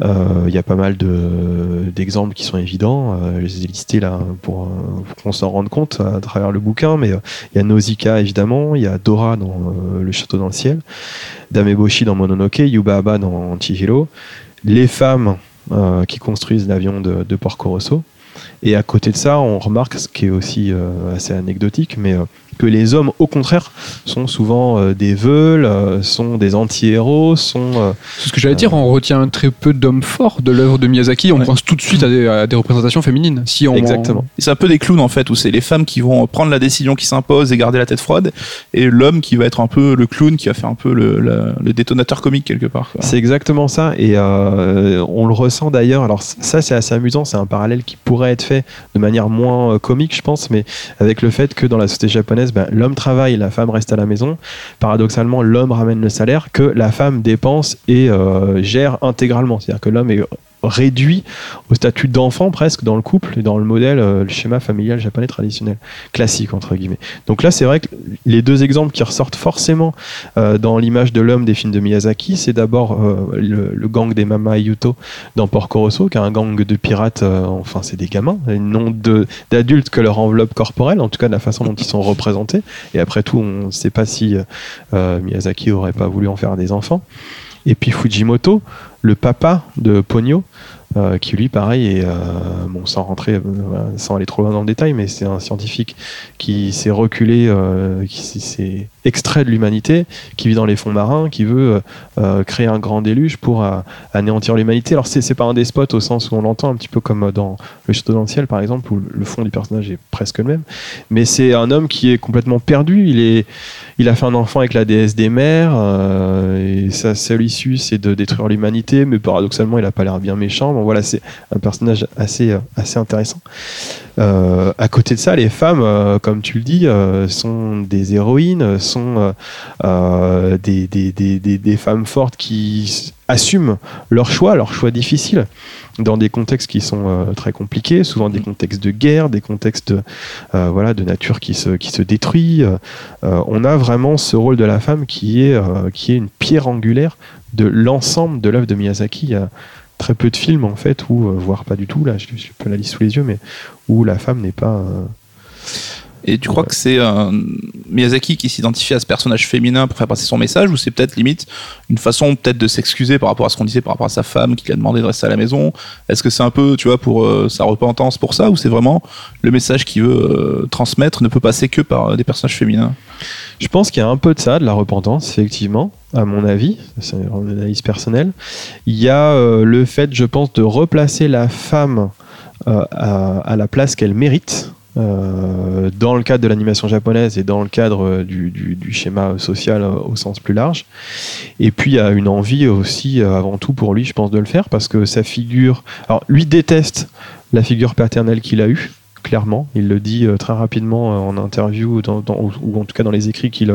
D: Euh, Il y a pas mal de- d'exemples qui sont évidents. Euh, je les ai listés là pour, pour qu'on s'en rende compte à travers le bouquin. Mais il y a Nausicaa évidemment, il y a Dora dans Le Château dans le ciel, Dameboshi dans Mononoke, Yubaba dans Chihiro. Les femmes qui construisent l'avion de, de Porco Rosso. Et à côté de ça, on remarque ce qui est aussi euh, assez anecdotique, mais euh, que les hommes, au contraire, sont souvent euh, des veules, euh, sont des anti-héros, sont. euh,
C: c'est ce que j'allais dire on retient très peu d'hommes forts de l'œuvre de Miyazaki on
B: Ouais.
C: pense tout de suite à des, à des représentations féminines si on
D: Exactement.
B: C'est un peu des clowns en fait, où c'est les femmes qui vont prendre la décision qui s'impose et garder la tête froide, et l'homme qui va être un peu le clown, qui va faire un peu le, la- le détonateur comique quelque part.
D: C'est exactement ça, et euh, on le ressent d'ailleurs. Alors ça, c'est assez amusant. C'est un parallèle qui pourrait être de manière moins euh, comique, je pense, mais avec le fait que dans la société japonaise, ben, l'homme travaille, la femme reste à la maison. Paradoxalement, l'homme ramène le salaire que la femme dépense et euh, gère intégralement. C'est-à-dire que l'homme est réduit au statut d'enfant presque dans le couple et dans le modèle, euh, le schéma familial japonais traditionnel, classique entre guillemets. Donc là, c'est vrai que les deux exemples qui ressortent forcément euh, dans l'image de l'homme des films de Miyazaki, c'est d'abord euh, le, gang des Mama Yuto dans Porco Rosso, qui est un gang de pirates, enfin c'est des gamins, non d'adultes que leur enveloppe corporelle, en tout cas de la façon dont ils sont représentés. Et après tout, on ne sait pas si Miyazaki aurait pas voulu en faire des enfants. Et puis Fujimoto, le papa de Ponyo, euh, qui lui, pareil, est, euh, bon, sans rentrer, euh, sans aller trop loin dans le détail, mais c'est un scientifique qui s'est reculé, qui s'est extrait de l'humanité, qui vit dans les fonds marins, qui veut euh, euh, créer un grand déluge pour euh, anéantir l'humanité. Alors c'est pas un despote au sens où on l'entend, un petit peu comme dans Le Château dans le ciel, par exemple, où le fond du personnage est presque le même, mais c'est un homme qui est complètement perdu. Il est il a fait un enfant avec la déesse des mers, et sa seule issue c'est de détruire l'humanité, mais paradoxalement il a pas l'air bien méchant. Bon voilà, c'est un personnage assez, assez intéressant. À côté de ça, les femmes, comme tu le dis, sont des héroïnes, euh, euh, des, des, des, des, des femmes fortes qui assument leur choix, leur choix difficile, dans des contextes qui sont euh, très compliqués, souvent des contextes de guerre, des contextes de, euh, voilà, de nature qui se, qui se détruit. Euh, on a vraiment ce rôle de la femme qui est, qui est une pierre angulaire de l'ensemble de l'œuvre de Miyazaki. Il y a très peu de films, en fait, euh, voire pas du tout, là, je, je peux la liste sous les yeux, mais où la femme n'est pas.
B: Et tu crois que c'est euh, Miyazaki qui s'identifie à ce personnage féminin pour faire passer son message ou c'est peut-être limite une façon peut-être de s'excuser par rapport à ce qu'on disait par rapport à sa femme qui lui a demandé de rester à la maison? Est-ce que c'est un peu, tu vois, pour euh, sa repentance pour ça ou c'est vraiment le message qu'il veut euh, transmettre ne peut passer que par des personnages féminins?
D: Je pense qu'il y a un peu de ça, de la repentance, effectivement, à mon avis, c'est une analyse personnelle. Il y a le fait, je pense, de replacer la femme à, à la place qu'elle mérite. Euh, dans le cadre de l'animation japonaise et dans le cadre euh, du, schéma social euh, au sens plus large. Et puis il y a une envie aussi, avant tout pour lui, je pense, de le faire parce que sa figure. Alors lui déteste la figure paternelle qu'il a eue, clairement. Il le dit très rapidement en interview ou- en tout cas dans les écrits qui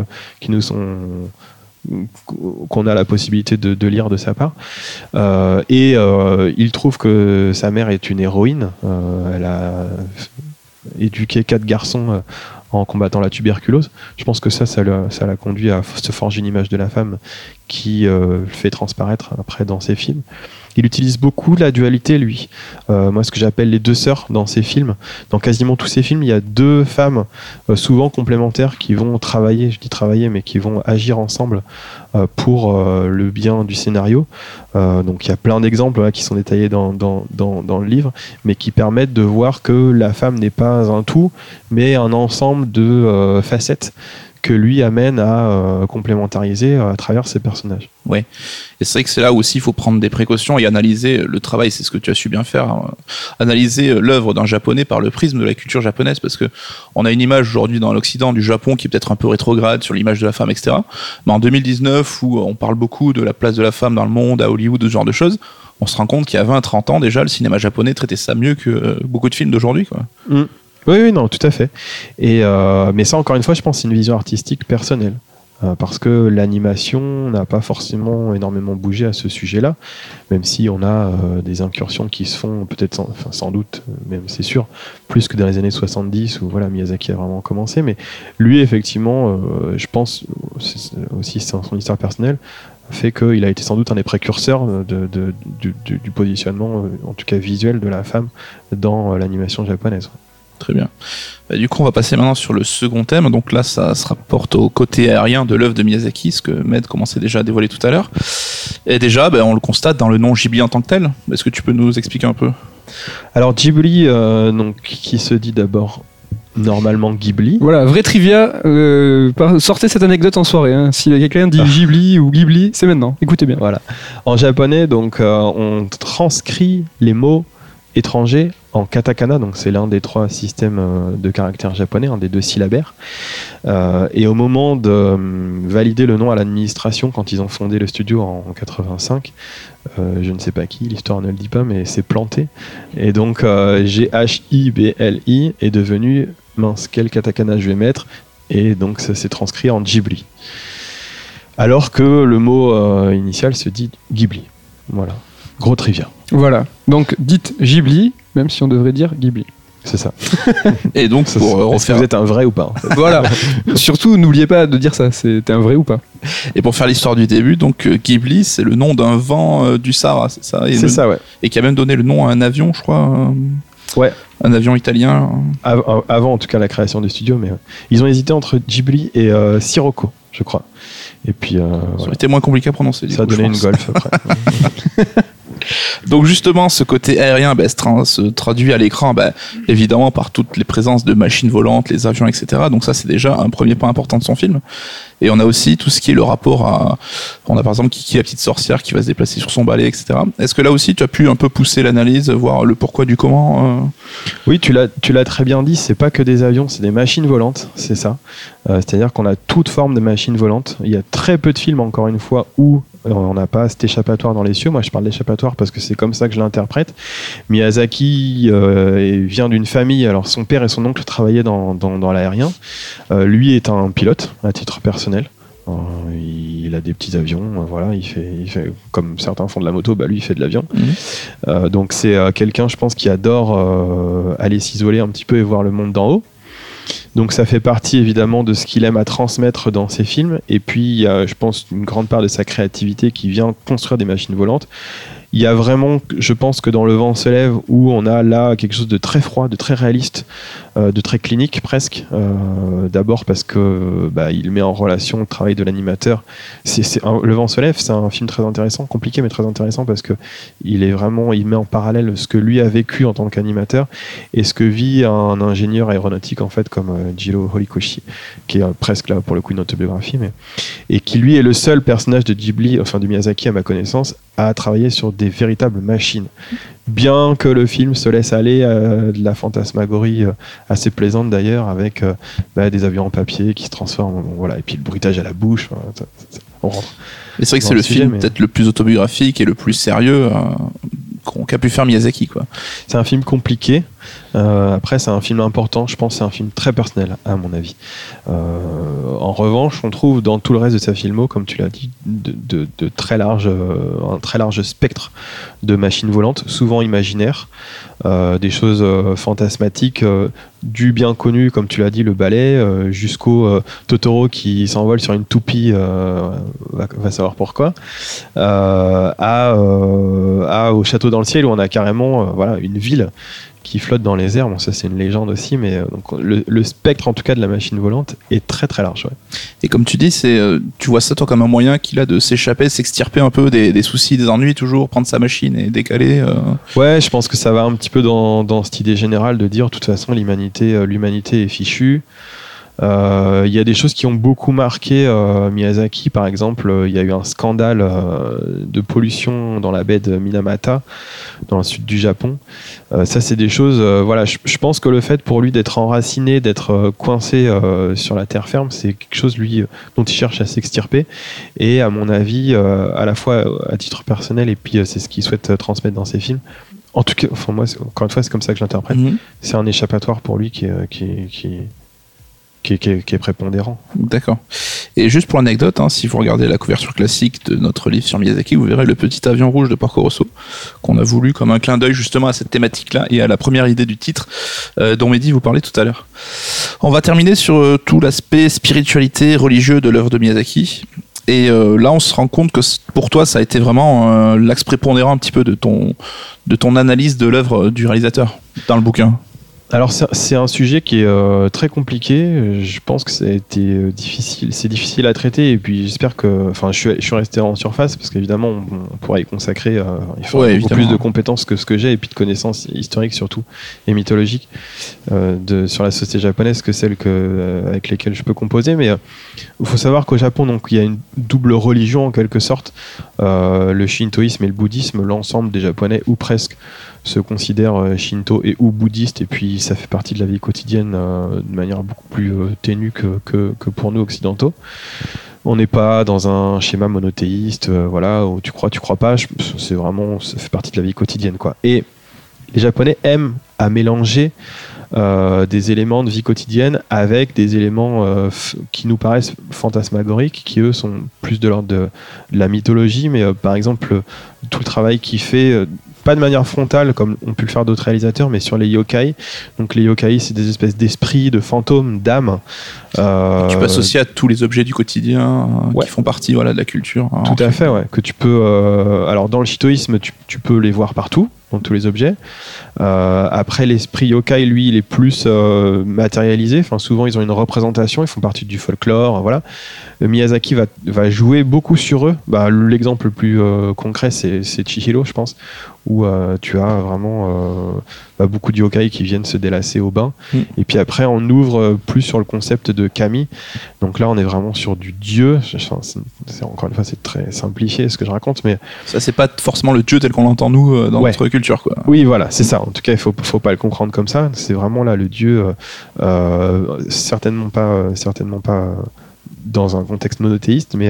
D: nous sont qu'on a la possibilité de, lire de sa part. Et il trouve que sa mère est une héroïne. Elle a éduqué quatre garçons euh, en combattant la tuberculose. Je pense que ça, ça l'a conduit à se forger une image de la femme qui euh, le fait transparaître après dans ses films. Il utilise beaucoup la dualité, lui. Euh, moi, ce que j'appelle les deux sœurs dans ses films. Dans quasiment tous ses films, il y a deux femmes euh, souvent complémentaires qui vont travailler, je dis travailler, mais qui vont agir ensemble pour le bien du scénario. Donc il y a plein d'exemples voilà, qui sont détaillés dans, le livre, mais qui permettent de voir que la femme n'est pas un tout, mais un ensemble de facettes que lui amène à euh, complémentariser euh, à travers ses personnages.
B: Et c'est vrai que c'est là où aussi il faut prendre des précautions et analyser le travail, c'est ce que tu as su bien faire, hein. analyser euh, l'œuvre d'un japonais par le prisme de la culture japonaise, parce que on a une image aujourd'hui dans l'Occident du Japon qui est peut-être un peu rétrograde sur l'image de la femme, etc. Mais en 2019, où on parle beaucoup de la place de la femme dans le monde, à Hollywood, de ce genre de choses, on se rend compte qu'il y a 20-30 ans déjà, le cinéma japonais traitait ça mieux que beaucoup de films d'aujourd'hui. quoi.
D: Oui, oui, non, tout à fait. Et, euh, mais ça, encore une fois, je pense c'est une vision artistique personnelle. Euh, parce que l'animation n'a pas forcément énormément bougé à ce sujet-là, même si on a euh, des incursions qui se font peut-être sans, enfin, sans doute, même c'est sûr, plus que dans les années 70 où voilà, Miyazaki a vraiment commencé. Mais lui, effectivement, je pense aussi son son histoire personnelle fait qu'il a été sans doute un des précurseurs de, de- du, du- positionnement, en tout cas visuel, de la femme dans l'animation japonaise.
B: Très bien. Bah, du coup, on va passer maintenant sur le second thème. Donc là, ça se rapporte au côté aérien de l'œuvre de Miyazaki, ce que Med commençait déjà à dévoiler tout à l'heure. Et déjà, bah, on le constate dans le nom Ghibli en tant que tel. Est-ce que tu peux nous expliquer un peu?
D: Alors Ghibli, euh, donc, qui se dit d'abord normalement Ghibli.
C: Voilà, vrai trivia, euh, sortez cette anecdote en soirée. Hein. Si quelqu'un dit Ghibli ou Ghibli, c'est maintenant. Écoutez bien.
D: Voilà. En japonais, donc, euh, on transcrit les mots étrangers en katakana, donc c'est l'un des trois systèmes euh, de caractères japonais, un des deux syllabaires. Euh, et au moment de euh, valider le nom à l'administration, quand ils ont fondé le studio en, en 85, euh, je ne sais pas qui, l'histoire ne le dit pas, mais c'est planté. Et donc G-H-I-B-L-I est devenu, mince, quel katakana je vais mettre? Et donc ça s'est transcrit en Ghibli. Alors que le mot initial se dit Ghibli. Voilà. Gros trivia.
C: Voilà. Donc dites Ghibli, même si on devrait dire Ghibli.
D: C'est ça.
B: Et donc,
D: Ça,
B: pour, euh, refaire,
D: vous êtes un vrai ou pas en fait
C: Voilà. Surtout, n'oubliez pas de dire ça. C'était un vrai ou pas
B: et pour faire l'histoire du début, donc euh, Ghibli, c'est le nom d'un vent euh, du Sahara, c'est ça et,
D: C'est
B: le-
D: ça, ouais.
B: et qui a même donné le nom à un avion, je crois. euh,
D: Ouais.
B: Un avion italien.
D: Av- av- Avant, en tout cas, la création du studio, mais ils ont hésité entre Ghibli et euh, Sirocco, je crois. Et puis, euh,
B: Ça
D: voilà.
B: aurait été moins compliqué à prononcer.
D: ça a
B: coup, je
D: donné une golf après.
B: Donc justement, ce côté aérien bah, se, tra- se traduit à l'écran, bah, évidemment, par toutes les présences de machines volantes, les avions, etc. Donc ça, c'est déjà un premier point important de son film. Et on a aussi tout ce qui est le rapport à... On a par exemple Kiki, la petite sorcière, qui va se déplacer sur son balai, etc. Est-ce que là aussi, tu as pu un peu pousser l'analyse, voir le pourquoi du comment euh?
D: Oui, tu l'as, très bien dit, c'est pas que des avions, c'est des machines volantes, c'est ça. Euh, c'est-à-dire qu'on a toute forme de machines volantes. Il y a très peu de films, encore une fois, où on n'a pas cet échappatoire dans les cieux. Moi, je parle d'échappatoire parce que c'est comme ça que je l'interprète. Miyazaki euh, vient d'une famille, alors son père et son oncle travaillaient dans, dans, dans l'aérien. Euh, lui est un pilote, à titre personnel. Euh, il a des petits avions, voilà, il fait, il fait comme certains font de la moto, bah lui il fait de l'avion.
B: Mhm.
D: Donc c'est quelqu'un, je pense, qui adore aller s'isoler un petit peu et voir le monde d'en haut. Donc ça fait partie évidemment de ce qu'il aime à transmettre dans ses films. Et puis il y a, je pense, une grande part de sa créativité qui vient construire des machines volantes. Il y a vraiment, je pense que dans Le vent se lève, où on a là quelque chose de très froid, de très réaliste, euh, de très clinique presque. Euh, D'abord parce que bah, il met en relation le travail de l'animateur. Le vent se lève, c'est un film très intéressant, compliqué mais très intéressant parce que il est vraiment, il met en parallèle ce que lui a vécu en tant qu'animateur et ce que vit un ingénieur aéronautique en fait comme euh, Jiro Horikoshi, qui est presque là pour le coup une autobiographie, mais et qui lui est le seul personnage de Ghibli, enfin de Miyazaki à ma connaissance, à travailler sur des véritables machines. Bien que le film se laisse aller euh, de la fantasmagorie euh, assez plaisante d'ailleurs, avec euh, bah, des avions en papier qui se transforment, voilà, et puis le bruitage à la bouche. on rentre.
B: Et c'est vrai que c'est
D: le
B: le
D: sujet,
B: film
D: mais-
B: peut-être le plus autobiographique et le plus sérieux qu'a pu faire Miyazaki, quoi.
D: C'est un film compliqué. Euh, après, c'est un film important. Je pense c'est un film très personnel, à mon avis. Euh, en revanche, on trouve dans tout le reste de sa filmo, comme tu l'as dit, de, très large, euh, un très large spectre de machines volantes, souvent imaginaires, des choses fantasmatiques, du bien connu, comme tu l'as dit, le ballet, jusqu'au Totoro qui s'envole sur une toupie, va, va savoir pourquoi, à, au château dans le ciel où on a carrément voilà une ville qui flotte dans les airs. Bon, ça c'est une légende aussi, mais euh, donc, le, le spectre en tout cas de la machine volante est très très large. ouais.
B: Et comme tu dis, c'est, euh, tu vois ça toi comme un moyen qu'il a de s'échapper, s'extirper un peu des, des soucis, des ennuis, toujours prendre sa machine et décaler. euh.
D: Ouais, je pense que ça va un petit peu dans, dans cette idée générale de dire, de toute façon, l'humanité, l'humanité est fichue. Euh, Il y a des choses qui ont beaucoup marqué euh, Miyazaki, par exemple, euh, il y a eu un scandale de pollution dans la baie de Minamata, dans le sud du Japon. Ça, c'est des choses. voilà, je, je pense que le fait pour lui d'être enraciné, d'être coincé sur la terre ferme, c'est quelque chose lui dont il cherche à s'extirper. Et à mon avis, à la fois à titre personnel et puis c'est ce qu'il souhaite transmettre dans ses films. En tout cas, enfin moi, encore une fois, c'est comme ça que je l'interprète.
B: Mhm.
D: C'est un échappatoire pour lui qui qui, est- prépondérant.
B: D'accord. Et juste pour l'anecdote, hein, si vous regardez la couverture classique de notre livre sur Miyazaki, vous verrez le petit avion rouge de Porco Rosso, qu'on a voulu comme un clin d'œil justement à cette thématique-là et à la première idée du titre euh, dont Mehdi vous parlait tout à l'heure. On va terminer sur euh, tout l'aspect spiritualité, religieux de l'œuvre de Miyazaki. Et euh, là, on se rend compte que pour toi, ça a été vraiment l'axe prépondérant un petit peu de ton, de ton analyse de l'œuvre du réalisateur dans le bouquin.
D: Alors c'est un sujet qui est euh, très compliqué. Je pense que ça a été euh, difficile, c'est difficile à traiter. Et puis j'espère que, enfin, je suis, je suis resté en surface parce qu'évidemment on, on pourra y consacrer. euh, il faut
B: Ouais,
D: beaucoup plus de compétences que ce que j'ai et puis de connaissances historiques surtout et mythologiques euh, de, sur la société japonaise que euh, avec lesquelles je peux composer. Mais il faut savoir qu'au Japon donc il y a une double religion en quelque sorte, le shintoïsme et le bouddhisme. L'ensemble des Japonais ou presque se considèrent euh, shinto et ou bouddhistes et puis ça fait partie de la vie quotidienne euh, de manière beaucoup plus euh, ténue que, que, pour nous occidentaux. On n'est pas dans un schéma monothéiste, voilà, où tu crois, tu crois pas. C'est vraiment, ça fait partie de la vie quotidienne, quoi. Et les Japonais aiment à mélanger des éléments de vie quotidienne avec des éléments qui nous paraissent fantasmagoriques, qui eux sont plus de l'ordre de, de la mythologie, mais par exemple tout le travail qu'il fait, pas de manière frontale comme ont pu le faire d'autres réalisateurs, mais sur les yokai. Donc les yokai, c'est des espèces d'esprits, de fantômes, d'âmes. euh,
B: tu peux associer à tous les objets du quotidien euh,
D: Ouais.
B: qui font partie voilà, de la culture. hein.
D: Tout à fait, ouais. Que tu peux. euh, alors, dans le shintoïsme, tu, tu peux les voir partout, dans tous les objets. Euh, après, l'esprit yokai, lui, il est plus euh, matérialisé. Enfin, souvent, ils ont une représentation, ils font partie du folklore. Voilà. Euh, Miyazaki va, va jouer beaucoup sur eux. Bah, L'exemple le plus concret, c'est Chihiro, je pense, où euh, tu as vraiment euh, bah, beaucoup de yokai qui viennent se délasser au bain.
B: Mm.
D: Et puis après, on ouvre plus sur le concept de kami. Donc là, on est vraiment sur du dieu. Enfin, encore une fois, c'est très simplifié ce que je raconte, mais
B: Ça, c'est pas forcément le dieu tel qu'on l'entend nous dans
D: Ouais.
B: notre culture. Quoi.
D: oui, voilà, c'est ça. En tout cas, il faut, faut pas le comprendre comme ça. C'est vraiment là le dieu, euh, euh, certainement pas, euh, dans un contexte monothéiste, mais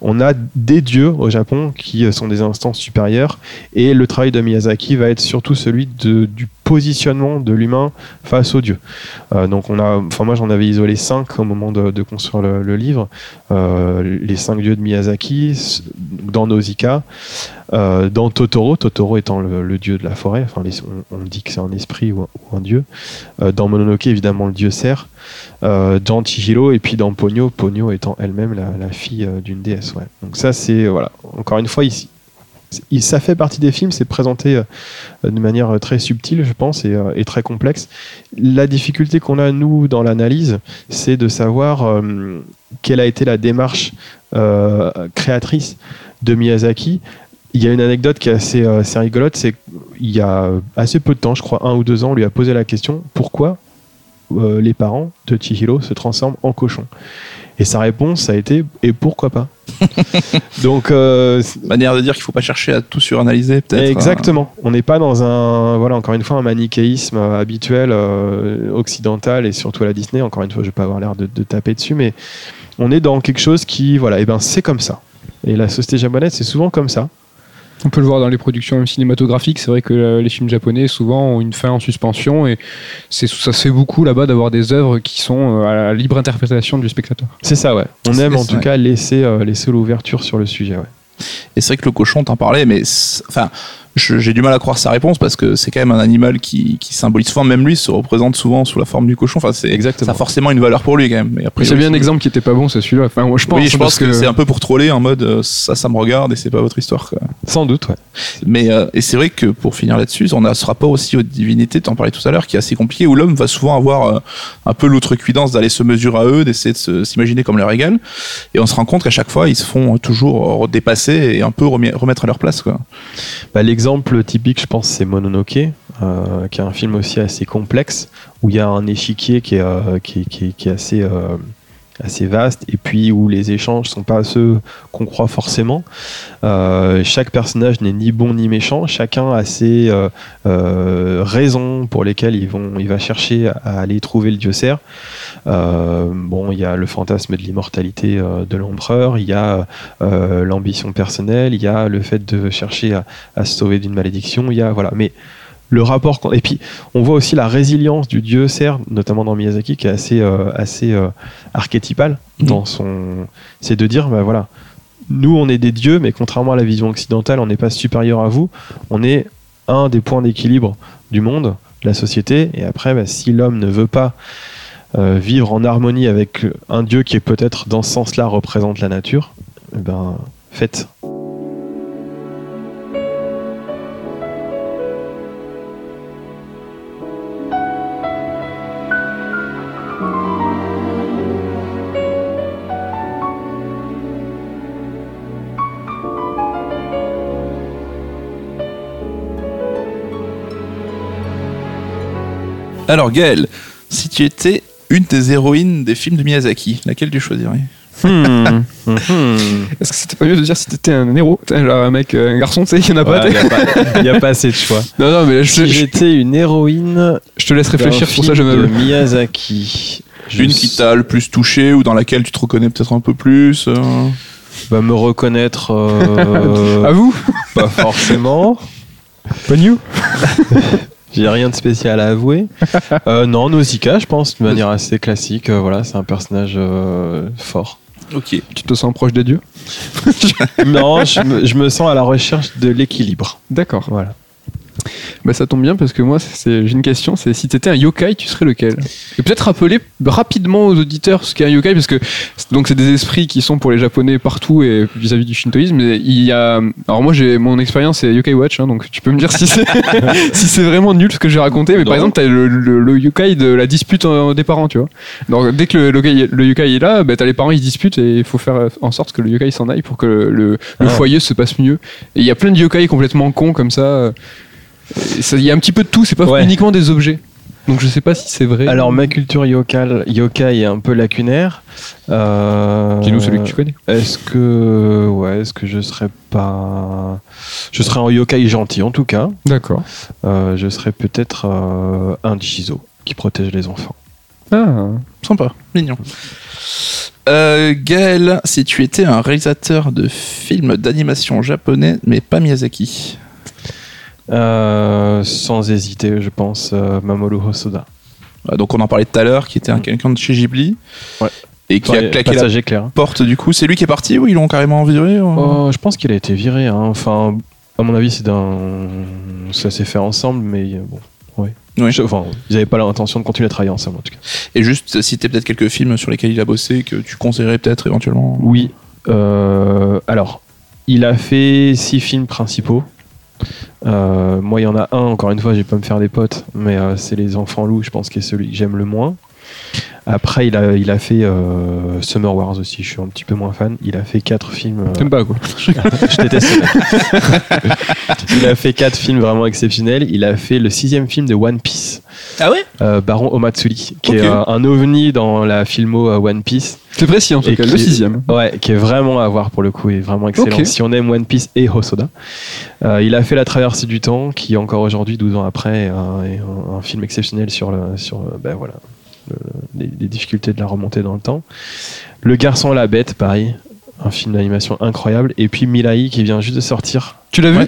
D: on a des dieux au Japon qui sont des instances supérieures, et le travail de Miyazaki va être surtout celui de, du positionnement de l'humain face aux dieux. Euh, donc on a, enfin moi j'en avais isolé cinq au moment de, construire le, livre, Euh, les cinq dieux de Miyazaki dans Nausicaa. Euh, dans Totoro, Totoro étant le, dieu de la forêt, enfin, on, dit que c'est un esprit ou un, dieu. Dans Mononoke, évidemment, le dieu cerf. Dans Chihiro, et puis dans Ponyo, Ponyo étant elle-même la, fille d'une déesse. Donc ça, c'est, voilà, encore une fois, ici, ça fait partie des films, c'est présenté euh, de manière euh, très subtile, je pense, et, euh, et très complexe. La difficulté qu'on a, nous, dans l'analyse, c'est de savoir quelle a été la démarche créatrice de Miyazaki. Il y a une anecdote qui est assez, rigolote, c'est qu'il y a assez peu de temps, je crois un ou deux ans, on lui a posé la question pourquoi les parents de Chihiro se transforment en cochon Et sa réponse, a été et pourquoi pas? Donc, euh,
B: Manière de dire qu'il faut pas chercher à tout suranalyser, peut-être. hein.
D: Exactement. On n'est pas dans un, voilà, encore une fois, un manichéisme habituel euh, occidental et surtout à la Disney. Encore une fois, je vais pas avoir l'air de, de taper dessus, mais on est dans quelque chose qui, voilà, et ben c'est comme ça. Et la société japonaise, c'est souvent comme ça.
C: On peut le voir dans les productions même cinématographiques. C'est vrai que euh, les films japonais souvent ont une fin en suspension et c'est ça se fait beaucoup là-bas d'avoir des œuvres qui sont euh, à la libre interprétation du spectateur.
D: C'est ça, ouais. On aime en
B: ça,
D: tout
B: ouais.
D: cas laisser, euh, laisser l'ouverture sur le sujet, ouais.
B: Et c'est vrai que le cochon, t'en parlais, mais enfin, j'ai du mal à croire sa réponse parce que c'est quand même un animal qui, qui symbolise souvent, même lui se représente souvent sous la forme du cochon. Enfin, c'est. Ça a forcément une valeur pour lui quand même. Mais après,
C: C'est bien un exemple qui était pas bon, c'est celui-là. Enfin, moi, je pense,
B: oui, je
C: parce
B: pense que, c'est un peu pour troller en mode euh, ça, ça me regarde et c'est pas votre histoire. Quoi.
D: Sans doute, ouais.
B: Mais euh, et c'est vrai que pour finir là-dessus, on a ce rapport aussi aux divinités, tu en parlais tout à l'heure, qui est assez compliqué, où l'homme va souvent avoir euh, un peu l'outrecuidance d'aller se mesurer à eux, d'essayer de s'imaginer comme leur égal, et on se rend compte qu'à chaque fois, ils se font toujours dépasser et un peu remettre à leur place. Quoi.
D: Bah, L'exemple typique, je pense, c'est Mononoke, euh, qui est un film aussi assez complexe, où il y a un échiquier qui est, euh, qui qui est assez, euh, assez vaste, et puis où les échanges sont pas ceux qu'on croit forcément. Euh, chaque personnage n'est ni bon ni méchant, chacun a ses euh, euh, raisons pour lesquelles ils vont, il va chercher à aller trouver le dieu. Euh, bon, il y a le fantasme de l'immortalité de l'empereur, il y a l'ambition personnelle, il y a le fait de chercher à, à se sauver d'une malédiction, il y a voilà. Mais le rapport et puis on voit aussi la résilience du dieu cerf, notamment dans Miyazaki, qui est assez euh, assez euh, archétypal dans son. C'est de dire bah voilà, nous on est des dieux, mais contrairement à la vision occidentale, on n'est pas supérieur à vous, on est un des points d'équilibre du monde, de la société, et après bah, si l'homme ne veut pas euh, vivre en harmonie avec un dieu qui est peut-être dans ce sens-là représente la nature, eh ben faites.
B: Alors Gaël, si tu étais une des héroïnes des films de Miyazaki, laquelle tu choisirais
D: Hmm. Mhm.
C: Est-ce que c'était pas mieux de dire si t'étais un héros genre un mec, euh, un garçon, tu sais, il y en a pas.
D: Il n'y a, pas- y a pas assez de choix.
C: Non, non, mais je,
D: Si
C: je-
D: j'étais une héroïne
C: je te laisse réfléchir, pour ça je.
D: Miyazaki, je
B: Une qui t'a le plus touché ou dans laquelle tu te reconnais peut-être un peu plus euh
D: va me reconnaître euh,
C: À vous
D: pas forcément.
C: Pas new
D: J'ai rien de spécial à avouer. Euh, non, Nausicaa, je pense, de manière assez classique. euh, voilà, c'est un personnage euh, fort.
B: Ok.
C: Tu te sens proche des dieux?
D: Non, je me, je me sens à la recherche de l'équilibre.
C: D'accord.
D: Voilà.
C: Bah ça tombe bien parce que moi c'est j'ai une question, c'est si t'étais un yokai, tu serais lequel? Et peut-être rappeler rapidement aux auditeurs ce qu'est un yokai parce que donc c'est des esprits qui sont pour les japonais partout et vis-à-vis du shintoïsme. Il y a alors moi j'ai mon expérience c'est yokai watch, hein, donc tu peux me dire si c'est si c'est vraiment nul ce que j'ai raconté. Mais
B: Non.
C: par exemple t'as le, le, le yokai de la dispute euh, des parents, tu vois. Donc dès que le, le, yokai- le yokai est là, bah, t'as les parents ils disputent et il faut faire en sorte que le yokai s'en aille pour que le,
D: Ah.
C: foyer se passe mieux. Et il y a plein de yokai complètement cons comme ça. Ça- Il y a un petit peu de tout, c'est pas
D: Ouais.
C: uniquement des objets. Donc je sais pas si c'est vrai.
D: Alors, ma culture yokai, yokai est un peu lacunaire. Euh,
C: dis-nous celui que tu connais.
D: Est-ce que, ouais, est-ce que je serais pas, je serais un yokai gentil en tout cas.
C: D'accord.
D: Euh, je serais peut-être euh, un Jizo qui protège les enfants.
C: Ah.
B: Sympa, mignon. Euh, Gaël, si tu étais un réalisateur de films d'animation japonais, mais pas Miyazaki.
D: Euh, sans hésiter, je pense euh, Mamoru Hosoda.
B: Euh, Donc on en parlait tout à l'heure, qui était un
D: Mm.
B: quelqu'un de chez Ghibli.
D: Ouais.
B: Et qui a claqué la
D: éclair.
B: porte du coup. C'est lui qui est parti ou ils l'ont carrément viré ou-
D: Oh, je pense qu'il a été viré. hein. Enfin, à mon avis, c'est d'un, ça s'est fait ensemble, mais bon. Ouais.
B: Oui.
D: Enfin, ils n'avaient pas l'intention de continuer à travailler ensemble en tout cas.
B: Et juste citer peut-être quelques films sur lesquels il a bossé que tu conseillerais peut-être éventuellement?
D: Oui. Euh, alors, Il a fait six films principaux. Euh, moi, il y en a un, encore une fois, je vais pas me faire des potes, mais euh, c'est Les Enfants Loups, je pense, qui est celui que j'aime le moins. Après, il a, il a fait euh, Summer Wars aussi, je suis un petit peu moins fan. Il a fait quatre films. euh,
C: T'aimes pas quoi
D: je déteste. il a fait quatre films vraiment exceptionnels. Il a fait le sixième film de One Piece,
B: Ah ouais?
D: Euh, Baron Omatsuri, qui est euh, un ovni dans la filmo euh, One Piece.
C: C'est précis en tout cas, le sixième.
D: Ouais, qui est vraiment à voir pour le coup, et vraiment excellent. Si on aime One Piece et Hosoda. Euh, il a fait La Traversée du Temps, qui encore aujourd'hui, 12 ans après, est un, un film exceptionnel sur, le, sur ben voilà, le- les, les difficultés de la remontée dans le temps. Le Garçon à la Bête, pareil. Un film d'animation incroyable. Et puis Mirai, qui vient juste de sortir.
C: Tu l'as vu
B: Ouais.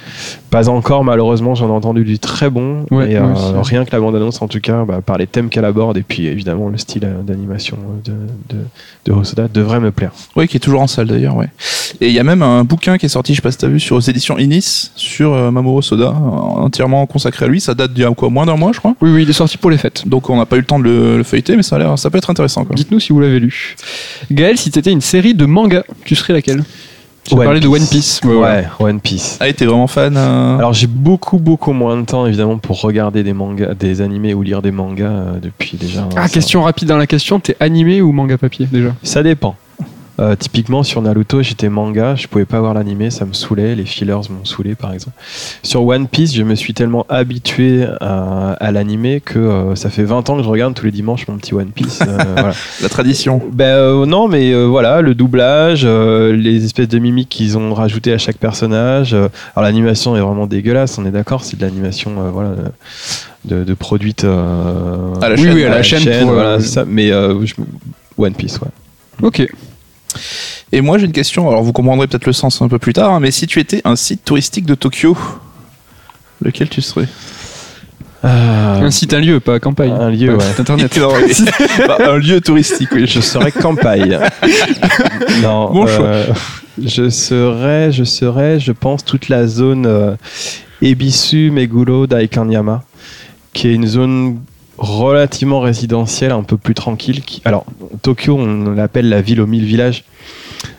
D: Pas encore, malheureusement, j'en ai entendu du très bon.
C: Ouais,
D: et euh, rien que la bande-annonce, en tout cas, bah, par les thèmes qu'elle aborde, et puis évidemment le style euh, d'animation de, de, de Hosoda, devrait me plaire.
B: Oui, qui est toujours en salle d'ailleurs, ouais. Et il y a même un bouquin qui est sorti, je sais pas si t'as vu, sur les éditions Inis, sur euh, Mamoru Soda, euh, entièrement consacré à lui. Ça date d'il y a quoi, moins d'un mois, je crois.
C: Oui, oui, il est sorti pour les fêtes.
B: Donc on n'a pas eu le temps de le, le feuilleter, mais ça a l'air, ça peut être intéressant.
C: Dites-nous si vous l'avez lu. Gaël, si t'étais une série de manga, tu serais laquelle? Tu
D: One
C: parlais de
D: Piece.
C: One Piece.
D: Ouais,
C: voilà.
D: One Piece.
B: Ah, t'es vraiment fan euh,
D: Alors j'ai beaucoup beaucoup moins de temps évidemment pour regarder des mangas, des animés ou lire des mangas euh, depuis déjà.
C: Ah,
D: ça-
C: question rapide dans la question, t'es animé ou manga papier déjà?
D: Ça dépend. Euh, typiquement sur Naruto, j'étais manga, je pouvais pas voir l'animé, ça me saoulait, les fillers m'ont saoulé par exemple. Sur One Piece, je me suis tellement habitué à, à l'animé que euh, ça fait 20 ans que je regarde tous les dimanches mon petit One Piece. euh, voilà.
B: la tradition.
D: Ben euh, non, mais euh, voilà, le doublage, euh, les espèces de mimiques qu'ils ont rajoutées à chaque personnage. euh, alors l'animation est vraiment dégueulasse, on est d'accord, c'est de l'animation euh, voilà de, de produite euh,
B: À la
C: Oui,
B: chaîne.
C: oui, à la chaîne pour,
D: voilà,
C: euh,
D: c'est ça. Mais euh, je- One Piece, ouais.
C: Ok.
B: Et moi j'ai une question, alors vous comprendrez peut-être le sens un peu plus tard, hein, mais si tu étais un site touristique de Tokyo, lequel tu serais
C: Un site, un lieu, pas campagne.
D: Un lieu,
C: Pas
D: ouais.
C: site internet.
B: Non, oui. Bah, un lieu touristique, oui.
D: Je serais Kampai. non,
B: Bon choix.
D: euh, je serais, je serais, je pense, toute la zone euh, Ebisu, Meguro, Daikanyama, qui est une zone relativement résidentielle, un peu plus tranquille. Qui... Alors, Tokyo, on l'appelle la ville aux mille villages.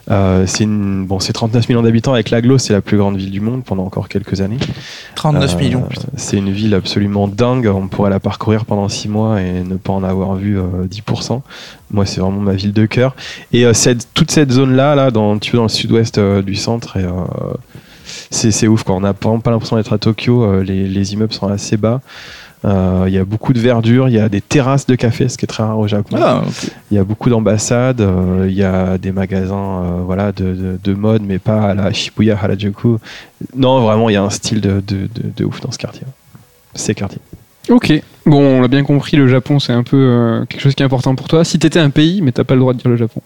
D: Euh, c'est une... bon, c'est 39 millions d'habitants. Avec l'aglo, c'est la plus grande ville du monde pendant encore quelques années.
B: 39
D: Euh,
B: millions.
D: C'est une ville absolument dingue. On pourrait la parcourir pendant six mois et ne pas en avoir vu euh, 10%. Moi, c'est vraiment ma ville de cœur. Et euh, cette, toute cette zone-là, là, dans, tu vois, dans le sud-ouest euh, du centre, et, euh, c'est ouf. Quoi. On n'a vraiment pas l'impression d'être à Tokyo. Euh, les, les immeubles sont assez bas. Euh, Il y a beaucoup de verdure, il y a des terrasses de café, ce qui est très rare au Japon.
B: Ah.
D: Il y a beaucoup d'ambassades, euh, il y a des magasins euh, voilà, de, de- de mode, mais pas à la Shibuya Harajuku. Non, vraiment, il y a un style de, de, de- de ouf dans ce quartier. Ces quartiers.
C: Ok. Bon, on l'a bien compris, le Japon, c'est un peu euh, quelque chose qui est important pour toi. Si t'étais un pays, mais t'as pas le droit de dire le Japon.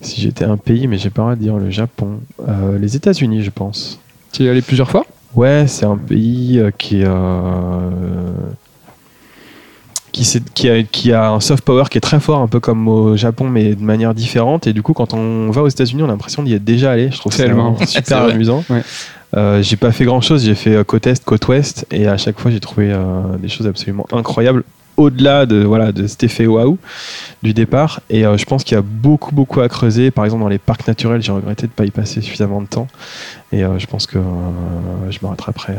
D: Si j'étais un pays, mais j'ai pas le droit de dire le Japon. Euh, les États-Unis, je pense.
C: Tu y es allé plusieurs fois?
D: Ouais, c'est un pays euh, qui, euh, qui, a, qui a un soft power qui est très fort, un peu comme au Japon, mais de manière différente. Et du coup, quand on va aux États-Unis, on a l'impression d'y être déjà allé. Je trouve ça
C: Tellement.
B: C'est
D: super amusant.
C: Ouais.
D: Euh, j'ai pas fait grand chose, j'ai fait côte est, côte ouest, et à chaque fois j'ai trouvé euh, des choses absolument incroyables au-delà de voilà de cet effet waouh du départ. Et euh, je pense qu'il y a beaucoup beaucoup à creuser. Par exemple dans les parcs naturels, j'ai regretté de pas y passer suffisamment de temps, et euh, je pense que euh, je me rattraperai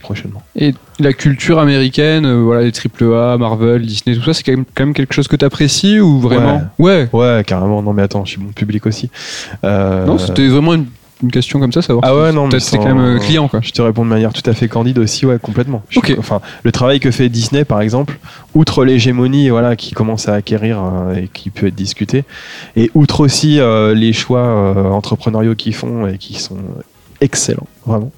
D: prochainement.
C: Et la culture américaine, voilà, les AAA, Marvel, Disney, tout ça, c'est quand même, quand même quelque chose que t'apprécies ou vraiment? Ouais.
D: Ouais, carrément. Non mais attends, je suis bon public aussi.
C: Non, c'était vraiment une, une question comme ça, savoir
D: Ah ouais, non, mais sans-
C: quand même euh, client, quoi.
D: Je te réponds de manière tout à fait candide aussi, ouais, complètement. Je-
C: Ok.
D: Enfin, le travail que fait Disney, par exemple, outre l'hégémonie, voilà, qui commence à acquérir euh, et qui peut être discutée, et outre aussi euh, les choix euh, entrepreneuriaux qu'ils font et qui sont excellents, vraiment.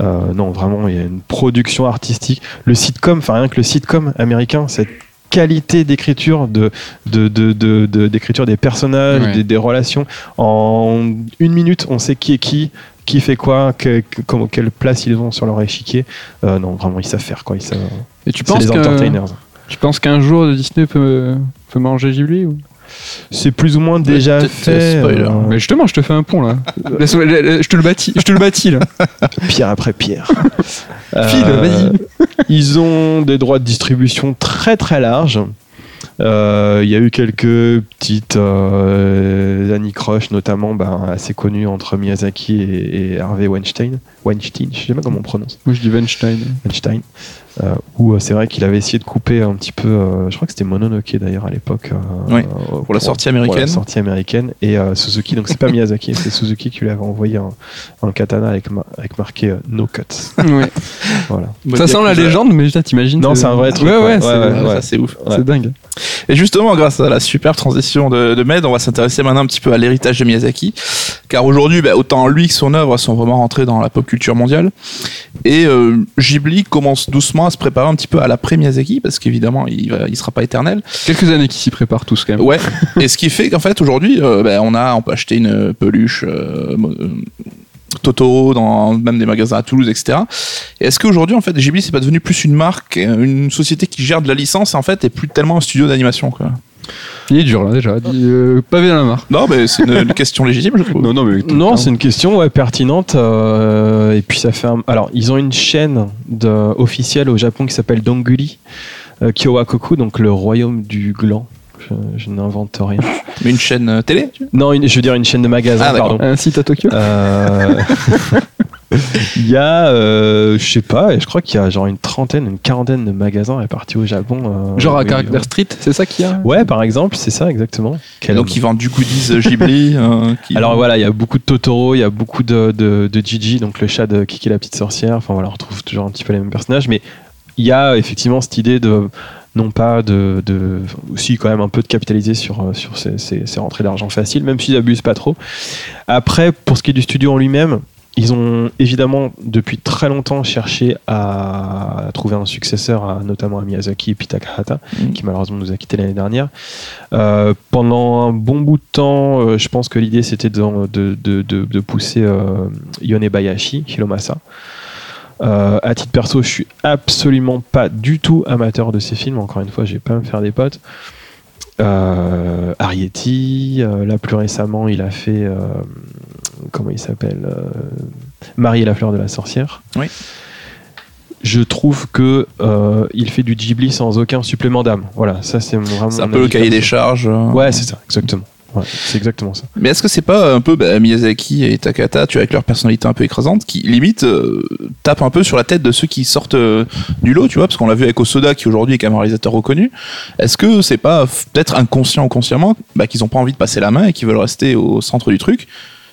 D: Euh, non, vraiment, il y a une production artistique. Le sitcom, enfin rien que le sitcom américain, cette qualité d'écriture de de- de- de- de- d'écriture des personnages
C: Ouais.
D: des, des relations en une minute on sait qui est qui qui fait quoi, que- quelle place ils ont sur leur échiquier. Euh, non, vraiment, ils savent faire quoi. Ils savent.
C: Et tu
D: C'est
C: penses
D: les
C: que-
D: entertainers.
C: Tu penses qu'un jour Disney peut, peut manger Ghibli ou...
D: C'est plus ou moins déjà fait.
B: spoiler.
D: euh,
C: Mais justement, je te fais un pont là. Je te le bâtis, je te le bâtis là.
D: pierre après pierre.
C: File,
D: Euh,
C: vas-y.
D: Ils ont des droits de distribution très très larges. Euh, Il y a eu quelques petites euh, anicroches, notamment ben, assez connues entre Miyazaki et, et Harvey Weinstein. Weinstein, je sais pas comment on prononce.
C: Moi je dis Weinstein.
D: Weinstein. Euh, où euh, c'est vrai qu'il avait essayé de couper un petit peu. euh, je crois que c'était Mononoke d'ailleurs à l'époque. euh,
B: Oui,
D: euh,
B: pour la sortie
D: Pour la
B: américaine.
D: sortie américaine. Et euh, Suzuki, donc c'est pas Miyazaki, c'est Suzuki qui lui avait envoyé un, un katana avec, ma- avec marqué euh, No Cut. Voilà.
C: Ça sent la légende, mais putain, t'imagines
D: Non, c'est un vrai truc,
C: Ouais, ouais,
D: ouais,
C: c'est
D: ouais,
B: Ouais,
D: ouais.
B: ça c'est ouf.
C: c'est dingue.
B: Et justement, grâce à la super transition de, de Med, on va s'intéresser maintenant un petit peu à l'héritage de Miyazaki. Car aujourd'hui, bah, autant lui que son œuvre sont vraiment rentrés dans la pop culture mondiale. Et euh, Ghibli commence doucement à se préparer un petit peu à l'après-Miyazaki, parce qu'évidemment, il ne sera pas éternel.
C: Quelques années qui s'y préparent tous quand même.
B: Ouais. Et ce qui fait qu'en fait, aujourd'hui, euh, bah, on, a, on peut acheter une peluche euh, euh, Totoro dans même des magasins à Toulouse, etc. Et est-ce qu'aujourd'hui, en fait, Ghibli, c'est pas devenu plus une marque, euh, une société qui gère de la licence, et en fait, et plus tellement un studio d'animation, quoi?
C: Il est dur là déjà. Dis, euh, pavé dans la mare.
B: Non, mais c'est une, une question légitime, je trouve.
C: non, mais.
D: Non, c'est une question ouais, pertinente. euh, et puis ça fait. un- Alors, ils ont une chaîne de, officielle au Japon qui s'appelle Donguli, euh, Kyowakoku, donc le royaume du gland. Je, je n'invente rien.
B: Mais une chaîne euh, télé tu
D: Non, une- je veux dire une chaîne de magasins,
B: Ah, d'accord.
D: pardon.
C: Un site à Tokyo?
D: Euh, Il y a, euh, je sais pas, et je crois qu'il y a genre une trentaine, une quarantaine de magasins répartis au Japon. euh,
C: Genre à Caractère Street, c'est ça qu'il y a
D: Ouais, par exemple, c'est ça exactement. Quel
B: Donc ils vendent du goodies euh, Ghibli. euh, qui-
D: Alors voilà, il y a beaucoup de Totoro, il y a beaucoup de, de, de Gigi, donc le chat de Kiki la petite sorcière. Enfin voilà, on retrouve toujours un petit peu les mêmes personnages, mais il y a effectivement cette idée de non pas de, de aussi quand même un peu de capitaliser sur, sur ces, ces- ces rentrées d'argent faciles, même s'ils abusent pas trop. Après, pour ce qui est du studio en lui-même, ils ont évidemment depuis très longtemps cherché à trouver un successeur, à, notamment à Miyazaki et puis Takahata,
B: Mm.
D: qui malheureusement nous a quitté l'année dernière. Euh, pendant un bon bout de temps, euh, je pense que l'idée c'était de, de, de, de- de pousser euh, Yone Bayashi, Hiromasa. Euh, à titre perso, je suis absolument pas du tout amateur de ces films. Encore une fois, je vais pas me faire des potes. Euh, Arietti, euh, là plus récemment, il a fait comment il s'appelle euh, Marie et la fleur de la sorcière.
B: Oui.
D: Je trouve que euh, il fait du Ghibli sans aucun supplément d'âme. Voilà, ça c'est vraiment.
B: C'est un peu le cahier des charges. euh.
D: Ouais, c'est ça, exactement. Ouais, c'est exactement ça.
B: Mais est-ce que c'est pas un peu bah, Miyazaki et Takata, tu vois, avec leur personnalité un peu écrasante, qui limite euh, tapent un peu sur la tête de ceux qui sortent euh, du lot, tu vois, parce qu'on l'a vu avec Osoda qui aujourd'hui est quand même un réalisateur reconnu. Est-ce que c'est pas peut-être inconscient ou consciemment bah, qu'ils ont pas envie de passer la main et qu'ils veulent rester au centre du truc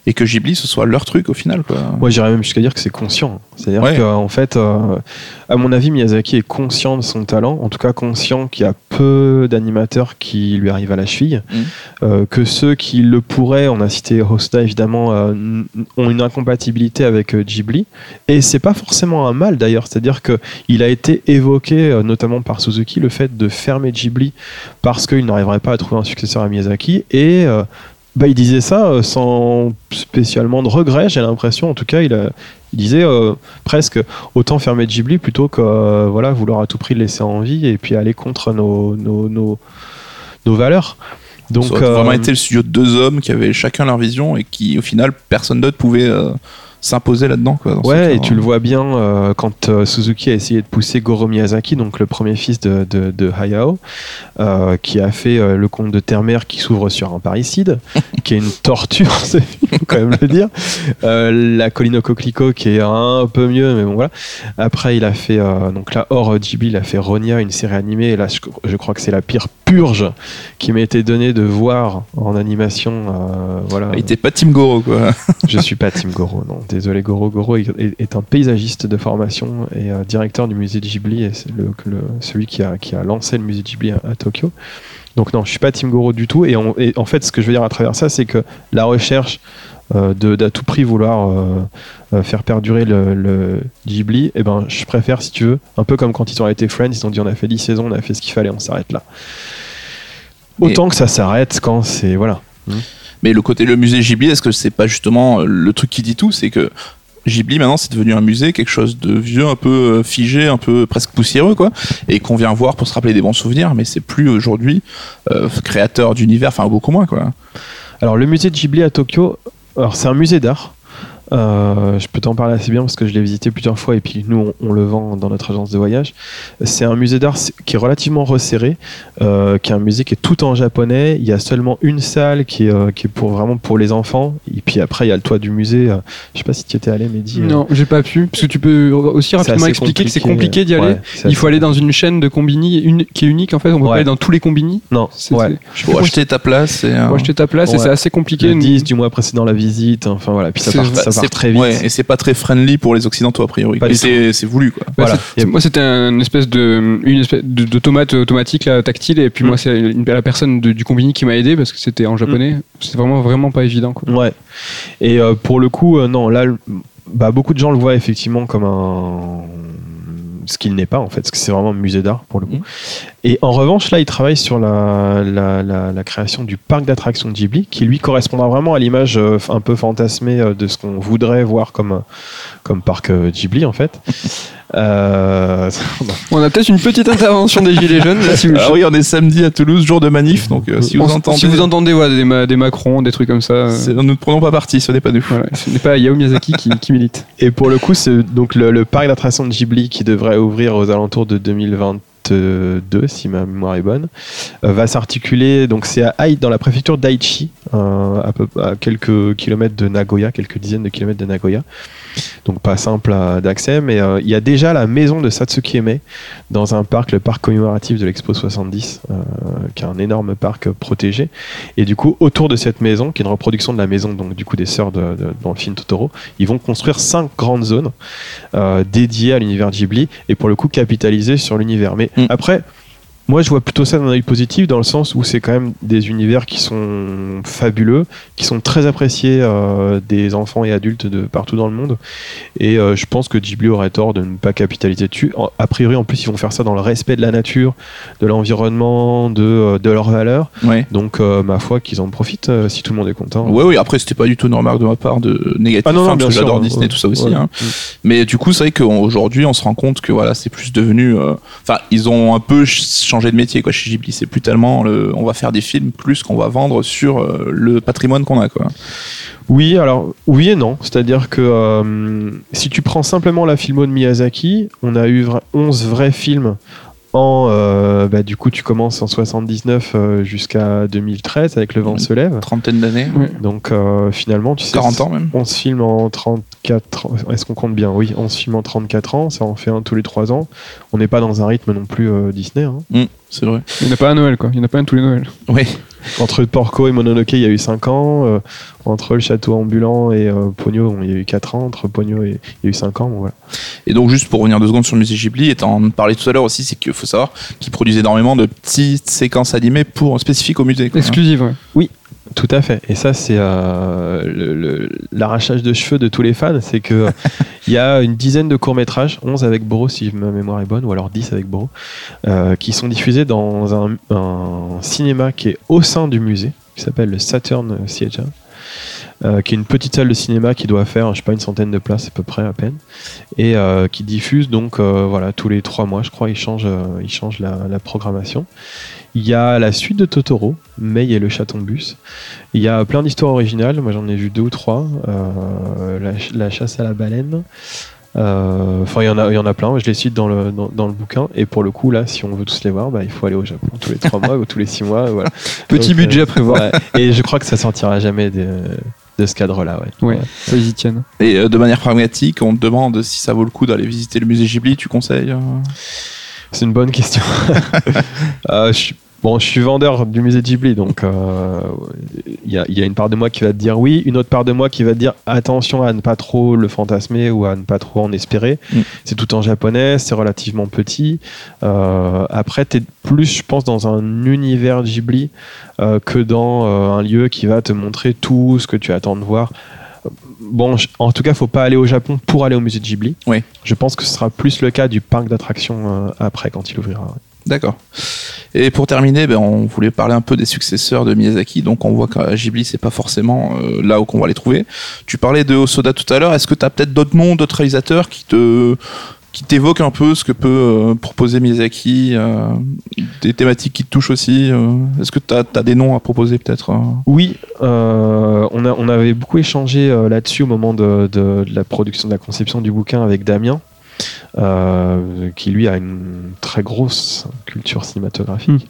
B: et que Ghibli ce soit leur truc au final quoi.
D: Moi, j'irais même jusqu'à dire que c'est conscient. C'est-à-dire
B: Ouais.
D: qu'en fait, euh, à mon avis, Miyazaki est conscient de son talent, en tout cas conscient qu'il y a peu d'animateurs qui lui arrivent à la cheville,
B: Mhm.
D: euh, que ceux qui le pourraient, on a cité Hosta évidemment, euh, ont une incompatibilité avec Ghibli, et c'est pas forcément un mal d'ailleurs. C'est-à-dire que il a été évoqué, notamment par Suzuki, le fait de fermer Ghibli parce qu'il n'arriverait pas à trouver un successeur à Miyazaki, et bah, il disait ça euh, sans spécialement de regret, j'ai l'impression. En tout cas, il, a- il disait euh, presque autant fermer Ghibli plutôt que euh, voilà, vouloir à tout prix le laisser en vie et puis aller contre nos, nos, nos, nos valeurs. Donc,
B: ça aurait vraiment
D: euh,
B: été le studio de deux hommes qui avaient chacun leur vision et qui au final personne d'autre pouvait euh, s'imposer là-dedans quoi. dans ce
D: Ouais, et tu le vois bien euh, quand euh, Suzuki a essayé de pousser Goro Miyazaki, donc le premier fils de, de, de Hayao, euh, qui a fait euh, le conte de Terre-Mère qui s'ouvre sur un parricide, qui est une torture, ce film, faut quand même le dire. Euh, la colline au coquelicot qui est un peu mieux, mais bon voilà. Après, il a fait, euh, donc là, hors Ghibli, il a fait Ronia, une série animée, et là, je, je crois que c'est la pire purge qui m'a été donnée de voir en animation. euh, voilà.
B: Il était pas Team Goro quoi.
D: Je suis pas Tim Goro, non. Désolé, Goro. Goro est, est un paysagiste de formation et euh, directeur du musée de Ghibli, et c'est le, le- celui qui a, qui a lancé le musée de Ghibli à, à Tokyo. Donc non, je suis pas Tim Goro du tout. Et, on- et en fait, ce que je veux dire à travers ça, c'est que la recherche euh, de d'à tout prix vouloir euh, faire perdurer le, le Ghibli, eh ben, je préfère, si tu veux, un peu comme quand ils ont arrêté Friends, ils ont dit on a fait 10 saisons, on a fait ce qu'il fallait, on s'arrête là. Autant que ça s'arrête quand c'est voilà.
B: Mais le côté le musée Ghibli, est-ce que c'est pas justement euh, le truc qui dit tout, c'est que Ghibli maintenant c'est devenu un musée, quelque chose de vieux, un peu euh, figé, un peu presque poussiéreux quoi, et qu'on vient voir pour se rappeler des bons souvenirs, mais c'est plus aujourd'hui euh, créateur d'univers, enfin beaucoup moins quoi.
D: Alors le musée de Ghibli à Tokyo, c'est un musée d'art. Euh, je peux t'en parler assez bien parce que je l'ai visité plusieurs fois et puis nous on, on le vend dans notre agence de voyage. C'est un musée d'art qui est relativement resserré, euh, qui est un musée qui est tout en japonais. Il y a seulement une salle qui est, euh, qui est pour vraiment pour les enfants et puis après il y a le toit du musé. euh, je sais pas si tu étais allé, Mehdi. euh,
C: Non, j'ai pas pu. Parce que tu peux aussi rapidement expliquer que c'est compliqué d'y aller.
D: Ouais,
C: Il faut aller dans une chaîne de combini une- qui est unique en fait. On peut
D: Ouais.
C: pas aller dans tous les combini.
D: Non,
C: C'est-
D: ouais.
B: Pour acheter ta place et. euh,
C: Pour acheter ta place et c'est assez compliqué.
D: Le 10 du mois précédent la visite, enfin voilà, puis ça part, ça part
B: c'est-
D: très vite.
B: Ouais, et c'est pas très friendly pour les occidentaux a priori. C'est voulu quoi.
C: Bah,
D: Voilà.
C: moi, c'était une espèce de, une espèce de, de tomate automatique là, tactile, et puis
D: Mm.
C: moi, c'est la personne de- du combini qui m'a aidé parce que c'était en japonais. C'est vraiment, vraiment pas évident. Quoi.
D: Ouais. Et euh, pour le coup, euh, non, là, bah, beaucoup de gens le voient effectivement comme un. Ce qu'il n'est pas en fait, parce que c'est vraiment un musée d'art pour le coup.
B: Mhm.
D: Et en revanche, là, il travaille sur la, la, la- la création du parc d'attractions de Ghibli, qui lui correspondra vraiment à l'image euh, un peu fantasmée euh, de ce qu'on voudrait voir comme, comme parc euh, Ghibli en fait. Euh,
C: On a peut-être une petite intervention des Gilets jaunes. Là, si vous,
B: Ah oui, on est samedi à Toulouse, jour de manif, donc euh, si vous
C: on-
B: entendez.
C: si vous entendez ouais, des, ma- des Macron, des trucs comme ça, euh,
B: Nous ne prenons pas parti, ce n'est pas nous.
C: voilà, ce n'est pas Hayao Miyazaki qui, qui milite.
D: Et pour le coup, c'est donc le, le parc d'attractions de Ghibli qui devrait ouvrir aux alentours de 2022, si ma mémoire est bonne, euh, va s'articuler. Donc c'est à Ai- dans la préfecture d'Aichi, euh, à quelques kilomètres de Nagoya, quelques dizaines de kilomètres de Nagoya. Donc pas simple à- d'accès, mais euh, il y a déjà la maison de Satsuki Eme dans un parc, le parc commémoratif de l'Expo 70, euh, qui est un énorme parc euh, protégé. Et du coup, autour de cette maison, qui est une reproduction de la maison donc du coup des sœurs de, de- dans le film Totoro, ils vont construire cinq grandes zones euh, dédiées à l'univers Ghibli et pour le coup capitaliser sur l'univers. Mais
B: Mm.
D: après, moi je vois plutôt ça d'un œil positif dans le sens où c'est quand même des univers qui sont fabuleux, qui sont très appréciés euh, des enfants et adultes de partout dans le monde. Et euh, je pense que Ghibli aurait tort de ne pas capitaliser dessus. En- a priori, en plus, ils vont faire ça dans le respect de la nature, de l'environnement, de, euh, de leurs valeurs.
B: Ouais.
D: Donc, ma foi, qu'ils en profitent si tout le monde est content.
B: Ouais, oui, après, c'était pas du tout une remarque de ma part de négatif,
D: Ah non, non,
B: hein,
D: bien
B: parce que
D: sûr,
B: j'adore Disney, tout ça aussi.
D: Ouais.
B: hein. Mais du coup, c'est vrai qu'aujourd'hui, on se rend compte que voilà, c'est plus devenu. Enfin, ils ont un peu ch- changé de métier quoi, chez Ghibli. C'est plus tellement le, on va faire des films plus qu'on va vendre sur euh, le patrimoine qu'on a. Quoi.
D: Oui, alors oui et non. C'est-à-dire que euh, si tu prends simplement la filmo de Miyazaki, on a eu vra- 11 vrais films en. euh, bah, du coup, tu commences en 79 euh, jusqu'à 2013 avec Le vent se lève.
B: Trentaine d'années.
D: Donc euh, finalement, tu sais.
B: 40 ans même.
D: 11 films en 34 ans. Est-ce qu'on compte bien? Oui, 11 films en 34 ans, ça en fait un tous les 3 ans. On n'est pas dans un rythme non plus euh, Disney. hein.
B: Mm, c'est vrai.
C: Il n'y en a pas à Noël, quoi. Il n'y en a pas un tous les Noëls.
B: Oui.
D: Entre Porco et Mononoke, il y a eu 5 ans. euh, entre Le Château Ambulant et euh, Pogno, bon, il y a eu 4 ans. Entre Pogno et il y a eu 5 ans. bon, voilà.
B: Et donc, juste pour revenir deux secondes sur le musée Ghibli, et t'en parlais tout à l'heure aussi, c'est qu'il faut savoir qu'ils produisent énormément de petites séquences animées pour, spécifiques au musée. quoi.
C: Exclusive, ouais.
D: Tout à fait. Et ça, c'est euh, l'arrachage de cheveux de tous les fans. C'est que euh, il y a une dizaine de courts-métrages, 11 avec Boro, si ma mémoire est bonne, ou alors 10 avec Boro, euh, qui sont diffusés dans un, cinéma qui est au sein du musée, qui s'appelle le Saturn Theatre. qui est une petite salle de cinéma qui doit faire, je sais pas, une centaine de places à peu près à peine, et qui diffuse donc voilà tous les trois mois, je crois, ils changent, ils changent la programmation. Il y a la suite de Totoro, May et le chaton bus. Il y a plein d'histoires originales. Moi, j'en ai vu deux ou trois. Euh, la, ch- la chasse à la baleine. Euh, Enfin, il y en a, il y en a plein. Je les cite dans le dans, dans le bouquin. Et pour le coup, là, si on veut tous les voir, bah, il faut aller au Japon tous les trois mois ou tous les six mois. Voilà.
C: Petit
D: Donc,
C: budget
D: euh,
C: à prévoir.
D: ouais. Et je crois que ça sortira jamais de, de ce cadre-là. Ouais.
C: Ouais, ça, ils y tiennent.
B: Et euh, de manière pragmatique, on te demande si ça vaut le coup d'aller visiter le musée Ghibli, tu conseilles euh?
D: C'est une bonne question. Euh, je suis- Bon, je suis vendeur du musée Ghibli, donc euh, il y, a, il y a une part de moi qui va te dire oui, une autre part de moi qui va te dire attention à ne pas trop le fantasmer ou à ne pas trop en espérer.
B: Mm.
D: C'est tout en japonais, c'est relativement petit. Euh, après, tu es plus, je pense, dans un univers Ghibli euh, que dans euh, un lieu qui va te montrer tout ce que tu attends de voir. Bon, en tout cas, faut pas aller au Japon pour aller au musée Ghibli.
B: Oui.
D: Je pense que ce sera plus le cas du parc d'attractions euh, après quand il ouvrira.
B: D'accord. Et pour terminer, ben, on voulait parler un peu des successeurs de Miyazaki. Donc on voit qu'à Ghibli, c'est pas forcément euh, là où on va les trouver. Tu parlais de Osoda tout à l'heure. Est-ce que tu as peut-être d'autres noms, d'autres réalisateurs qui te qui t'évoquent un peu ce que peut euh, proposer Miyazaki, euh, des thématiques qui te touchent aussi. Est-ce que tu as, des noms à proposer peut-être
D: Oui, on, avait beaucoup échangé là-dessus au moment de, la production, de la conception du bouquin avec Damien, qui lui a une très grosse culture cinématographique.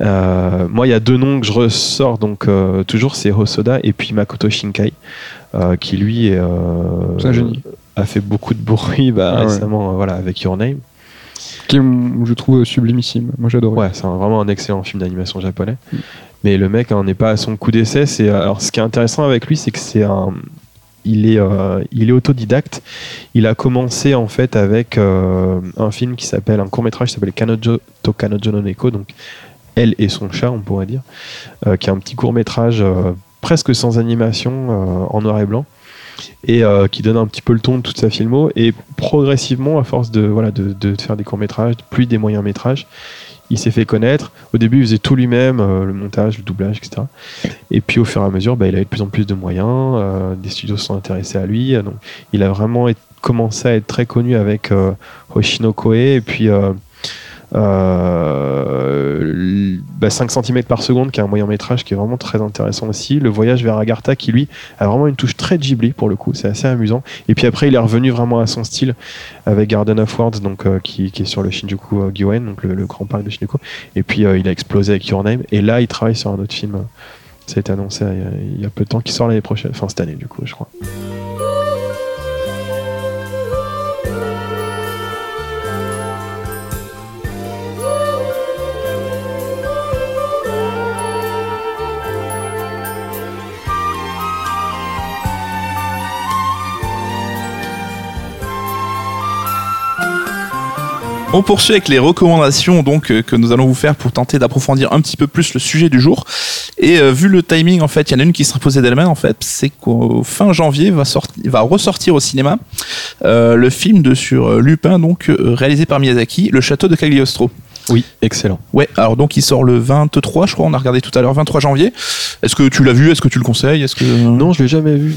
D: Euh, moi, il y a deux noms que je ressors donc euh, toujours, c'est Hosoda et puis Makoto Shinkai, euh, qui lui est, euh,
C: C'est un génie.
D: a fait beaucoup de bruit bah,
C: Ah
D: récemment, euh, voilà, avec Your Name.
C: Qui, je trouve sublimissime. Moi, j'adore.
D: Ouais, c'est vraiment un excellent film d'animation japonais.
C: Mm.
D: Mais le mec hein, n'est pas à son coup d'essai. C'est alors ce qui est intéressant avec lui, c'est que c'est un, il est, euh, il est autodidacte. Il a commencé en fait avec euh, un film qui s'appelle un court métrage qui s'appelle Kanojo to Neko, donc elle et son chat, on pourrait dire, euh, qui est un petit court métrage presque sans animation en noir et blanc et qui donne un petit peu le ton de toute sa filmo et progressivement à force de voilà de faire des courts métrages plus des moyens métrages il s'est fait connaître. Au début il faisait tout lui-même euh, le montage le doublage etc et puis au fur et à mesure bah, il avait de plus en plus de moyens euh, des studios se sont intéressés à lui euh, donc il a vraiment commencé à être très connu avec Hoshino Koe et puis euh, euh, l- bah, 5 cm par seconde, qui est un moyen métrage qui est vraiment très intéressant aussi. Le voyage vers Agartha, qui lui a vraiment une touche très Ghibli pour le coup, c'est assez amusant. Et puis après, il est revenu vraiment à son style avec Garden of Words, donc, euh, qui, est sur le Shinjuku euh, Gyoen, donc le, grand parc de Shinjuku. Et puis il a explosé avec Your Name. Et là, il travaille sur un autre film. Ça a été annoncé il y a peu de temps, qui sort l'année prochaine, enfin cette année du coup, je crois.
B: On poursuit avec les recommandations donc euh, que nous allons vous faire pour tenter d'approfondir un petit peu plus le sujet du jour. Et euh, vu le timing, en fait, il y en a une qui posée d'elle-même. En fait, c'est qu'au fin janvier va va ressortir au cinéma euh, le film sur Lupin, réalisé par Miyazaki, Le Château de Cagliostro.
D: Oui, excellent.
B: Ouais, alors donc il sort le 23, je crois, on a regardé tout à l'heure, 23 janvier. Est-ce que tu l'as vu? Est-ce que tu le conseilles? Est-ce que
D: Non, je l'ai jamais vu.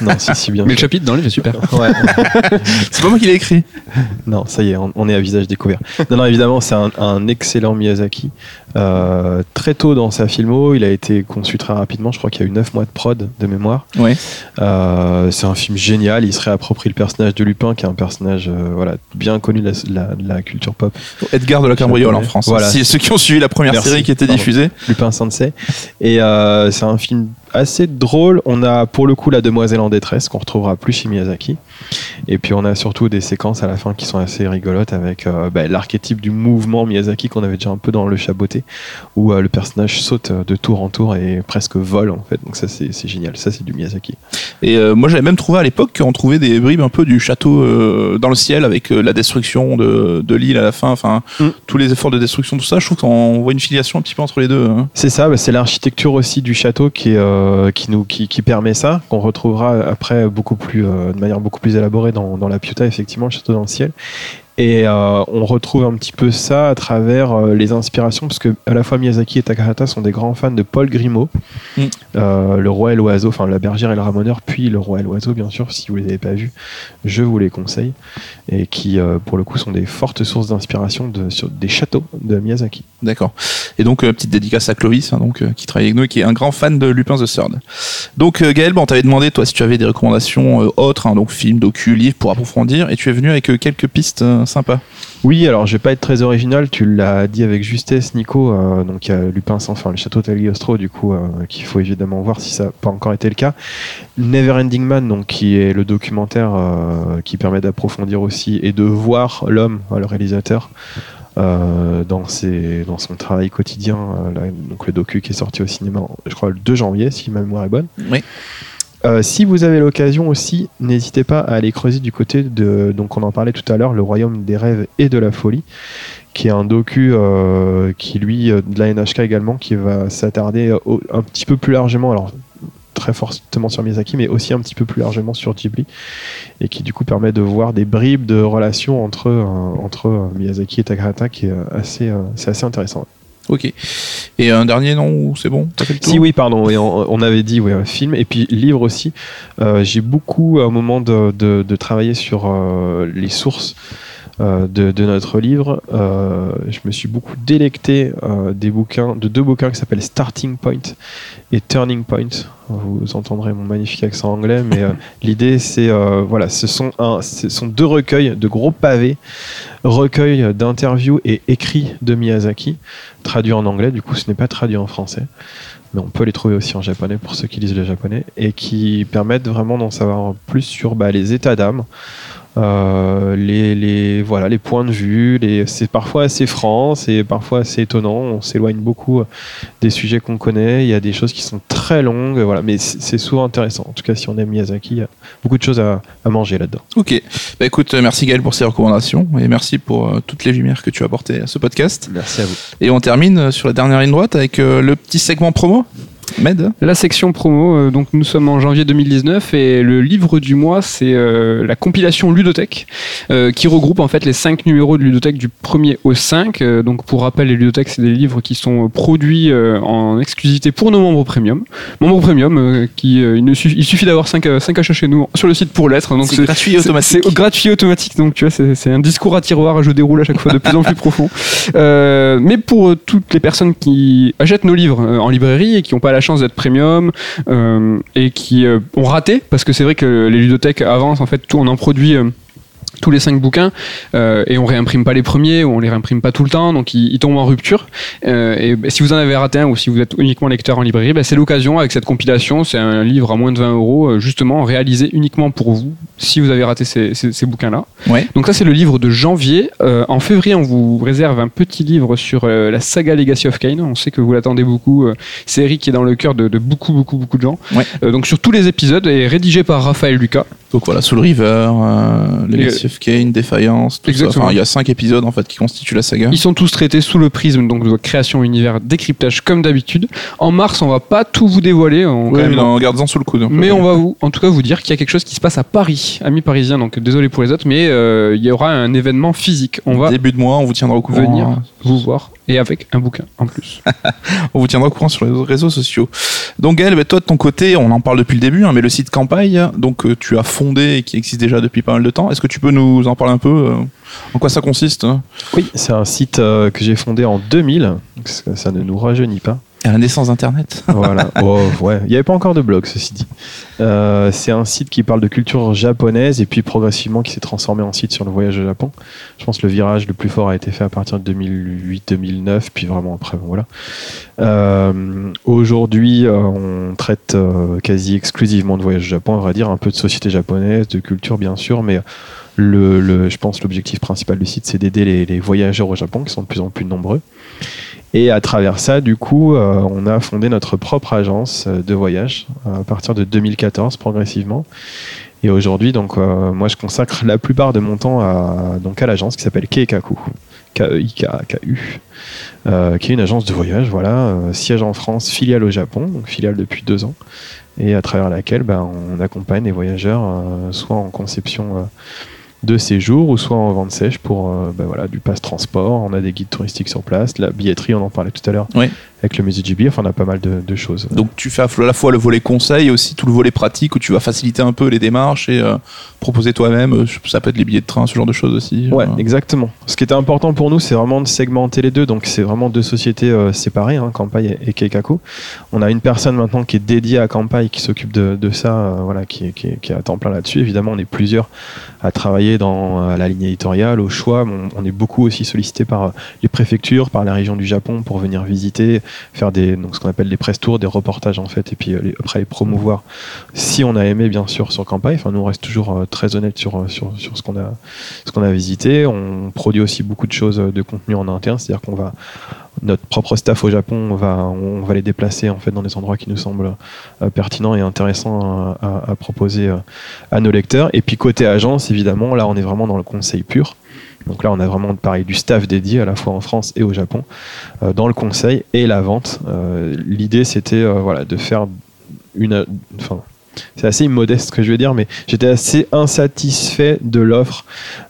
D: Non, non si, si, bien
C: Mais le chapitre dans le livre est super.
D: Ouais.
B: c'est pas moi qui l'ai écrit.
D: Non, ça y est, on, on est à visage découvert. Non, non, évidemment, c'est un, un excellent Miyazaki. Euh, très tôt dans sa filmo, il a été conçu très rapidement. Je crois qu'il y a eu 9 mois de prod de mémoire.
B: Ouais.
D: Euh, c'est un film génial. Il se réapproprie le personnage de Lupin, qui est un personnage euh, voilà, bien connu de la, la- de la culture pop.
B: Edgar de la Cambriole en. France.
D: Voilà.
B: Si- ceux qui ont suivi la première
D: Merci.
B: série qui était
D: Pardon.
B: diffusée.
D: Lupin Sensei. Et euh, c'est un film assez drôle. On a pour le coup la demoiselle en détresse qu'on retrouvera plus chez Miyazaki. Et puis on a surtout des séquences à la fin qui sont assez rigolotes avec euh, bah, l'archétype du mouvement Miyazaki qu'on avait déjà un peu dans le chaboté où euh, le personnage saute de tour en tour et presque vole en fait. Donc ça c'est c'est génial. Ça c'est du Miyazaki.
B: Et euh, moi j'avais même trouvé à l'époque qu'on trouvait des bribes un peu du château dans le ciel avec la destruction de, de l'île à la fin, enfin
D: Mm.
B: tous les efforts de destruction, tout ça. Je trouve qu'on voit une filiation un petit peu entre les deux. hein.
D: C'est ça, bah, c'est l'architecture aussi du château qui, est, qui, nous, qui, qui permet ça, qu'on retrouvera après beaucoup plus, de manière beaucoup plus élaborée dans, dans la Piuta, effectivement, le château dans le ciel. Et euh, on retrouve un petit peu ça à travers euh, les inspirations, parce que à la fois Miyazaki et Takahata sont des grands fans de Paul Grimaud,
B: Mm.
D: Euh, le roi et l'oiseau, enfin la bergère et le ramoneur, puis le roi et l'oiseau, bien sûr, si vous les avez pas vus, je vous les conseille, et qui pour le coup sont des fortes sources d'inspiration de, sur des châteaux de Miyazaki.
B: D'accord. Et donc euh, petite dédicace à Clovis, hein, donc euh, qui travaille avec nous et qui est un grand fan de Lupin the Third. Donc euh, Gaël, bon, on t'avait demandé toi si tu avais des recommandations autres, hein, donc films, docu, livres pour approfondir, et tu es venu avec quelques pistes sympas.
D: Oui, alors je vais pas être très original, tu l'as dit avec justesse Nico, donc il y a Lupin sans fin, le château Cagliostro du coup, qu'il faut évidemment voir si ça n'a pas encore été le cas. Neverending Man, donc qui est le documentaire qui permet d'approfondir aussi et de voir l'homme, le réalisateur, euh, dans, ses, dans son travail quotidien, euh, là, donc le docu qui est sorti au cinéma, je crois le 2 janvier si ma mémoire est bonne.
B: Oui.
D: Euh, si vous avez l'occasion aussi, n'hésitez pas à aller creuser du côté de, donc on en parlait tout à l'heure, le royaume des rêves et de la folie, qui est un docu euh, qui lui, de la NHK également, qui va s'attarder un petit peu plus largement, alors très fortement sur Miyazaki, mais aussi un petit peu plus largement sur Ghibli, et qui du coup permet de voir des bribes de relations entre, euh, entre euh, Miyazaki et Takahata, qui est euh, assez, c'est assez intéressant.
B: Ok. Et un dernier nom ou c'est bon? Fait le tour?
D: Si oui, pardon, on, on avait dit oui, film et puis livre aussi. Euh, J'ai beaucoup, au moment de, de, de travailler sur euh, les sources euh, de, de notre livre, euh, je me suis beaucoup délecté euh, des bouquins, de deux bouquins qui s'appellent Starting Point et Turning Point. Vous entendrez mon magnifique accent anglais, mais l'idée c'est voilà, ce sont un, ce sont deux recueils de gros pavés, recueils d'interviews et écrits de Miyazaki, traduits en anglais. Du coup, ce n'est pas traduit en français mais on peut les trouver aussi en japonais pour ceux qui lisent le japonais, et qui permettent vraiment d'en savoir plus sur bah, les états d'âme, euh, les, les, voilà, les points de vue. Les, c'est parfois assez franc, c'est parfois assez étonnant. On s'éloigne beaucoup des sujets qu'on connaît. Il y a des choses qui sont très longues, voilà, mais c'est, c'est souvent intéressant. En tout cas, si on aime Miyazaki, il y a beaucoup de choses à, à manger là-dedans.
B: Ok. Bah écoute, euh, merci Gaël pour ces recommandations et merci pour euh, toutes les lumières que tu as apportées à ce podcast.
D: Merci à vous.
B: Et on termine sur la dernière ligne droite avec euh, le petit segment promo. Med
C: La section promo, euh, donc nous sommes en janvier 2019 et le livre du mois c'est euh, la compilation Ludothèque euh, qui regroupe en fait les 5 numéros de Ludothèque du 1er au 5. Euh, donc pour rappel, les Ludothèques c'est des livres qui sont produits euh, en exclusivité pour nos membres premium. Membres premium, euh, qui, euh, il, ne suffit, il suffit d'avoir 5, 5 achats chez nous sur le site pour l'être. Donc
B: C'est gratuit automatique.
C: C'est gratuit et automatique, donc tu vois, c'est un discours à tiroir, je déroule à chaque fois de plus en plus profond. Euh, mais pour euh, toutes les personnes qui achètent nos livres euh, en librairie et qui n'ont pas la chance d'être premium euh, et qui euh, ont raté, parce que c'est vrai que les ludothèques avancent, en fait, tout, on en produit. Tous les cinq bouquins euh, et on réimprime pas les premiers ou on les réimprime pas tout le temps donc ils, ils tombent en rupture. Euh, et bah, si vous en avez raté un ou si vous êtes uniquement lecteur en librairie bah, c'est l'occasion avec cette compilation c'est un livre à moins de 20 euros euh, justement réalisé uniquement pour vous si vous avez raté ces, ces- ces bouquins là
B: Ouais.
C: donc ça c'est le livre de janvier. Euh, en février on vous réserve un petit livre sur la saga Legacy of Kain. On sait que vous l'attendez beaucoup série qui est dans le cœur de, de beaucoup beaucoup beaucoup de gens.
B: Ouais.
C: Donc sur tous les épisodes et rédigé par Raphaël Lucas
B: Donc voilà, Soul River, euh, Legacy of Kane, Defiance, tout ça.
C: Exactement.
B: Enfin, il y a cinq épisodes en fait qui constituent la saga.
C: Ils sont tous traités sous le prisme donc de création univers décryptage comme d'habitude. En mars, on va pas tout vous dévoiler, on, même-
B: mais en gardant sous le coude.
C: mais on va vous, en tout cas vous dire qu'il y a quelque chose qui se passe à Paris, amis parisiens. Donc désolé pour les autres, mais euh, il y aura un événement physique. On va
B: Début de mois, on vous tiendra au courant.
C: venir vous voir et avec un bouquin en plus.
B: On vous tiendra au courant sur les réseaux sociaux. Donc Gaël, bah, toi de ton côté, on en parle depuis le début, hein, mais le site Campagne, donc euh, tu as et qui existe déjà depuis pas mal de temps. Est-ce que tu peux nous en parler un peu euh, En quoi ça consiste hein?
D: Oui, c'est un site euh, que j'ai fondé en 2000, donc ça ça ne nous rajeunit pas.
B: À la naissance d'Internet.
D: voilà. Oh, ouais. Il n'y avait pas encore de blog, ceci dit. Euh, c'est un site qui parle de culture japonaise et puis progressivement qui s'est transformé en site sur le voyage au Japon. Je pense que le virage le plus fort a été fait à partir de 2008-2009, puis vraiment après, bon, voilà. Euh, Aujourd'hui, euh, on traite euh, quasi exclusivement de voyage au Japon, on va dire, un peu de société japonaise, de culture bien sûr, mais le, je pense l'objectif principal du site, c'est d'aider les, voyageurs au Japon, qui sont de plus en plus nombreux. Et à travers ça, du coup, euh, on a fondé notre propre agence euh, de voyage à partir de 2014 progressivement. Et aujourd'hui, donc, euh, moi, je consacre la plupart de mon temps à, donc, à l'agence qui s'appelle Keikaku, K-E-I-K-K-U, qui est une agence de voyage, voilà, siège en France, filiale au Japon, filiale depuis deux ans, et à travers laquelle ben, on accompagne les voyageurs soit en conception de séjour ou soit en vente sèche pour euh, ben voilà, du passe transport. On a des guides touristiques sur place, la billetterie, on en parlait tout à l'heure
B: Oui.
D: Avec le musée JB, enfin on a pas mal de, de choses.
B: Donc tu fais à la fois le volet conseil et aussi tout le volet pratique où tu vas faciliter un peu les démarches et euh, proposer toi-même. euh, Ça peut être les billets de train, ce genre de choses aussi.
D: Ouais,
B: Euh,
D: exactement. Ce qui était important pour nous, c'est vraiment de segmenter les deux. Donc, c'est vraiment deux sociétés euh, séparées, hein, Kampai et, Keikaku. On a une personne maintenant qui est dédiée à Kampai, qui s'occupe de, de ça, euh, voilà, qui, est- qui, est- qui est à temps plein là-dessus. Évidemment, on est plusieurs à travailler dans la ligne éditoriale, au choix. On, on est beaucoup aussi sollicité par les préfectures, par la région du Japon pour venir visiter, faire donc ce qu'on appelle des press tours, des reportages en fait, et puis euh, après les promouvoir. Si on a aimé, bien sûr, sur Kampai. Enfin, nous, on reste toujours euh, très honnête sur, euh, sur, sur ce qu'on a ce a visité. On produit aussi beaucoup de choses de contenu en interne, c'est-à-dire qu'on va notre propre staff au Japon, on va on va les déplacer en fait dans des endroits qui nous semblent pertinents et intéressants à, proposer à nos lecteurs. Et puis côté agence, évidemment, là on est vraiment dans le conseil pur. Donc là, on a vraiment pareil du staff dédié à la fois en France et au Japon euh, dans le conseil et la vente. Euh, L'idée, c'était euh, de faire une, c'est assez immodeste ce que je veux dire, mais j'étais assez insatisfait de l'offre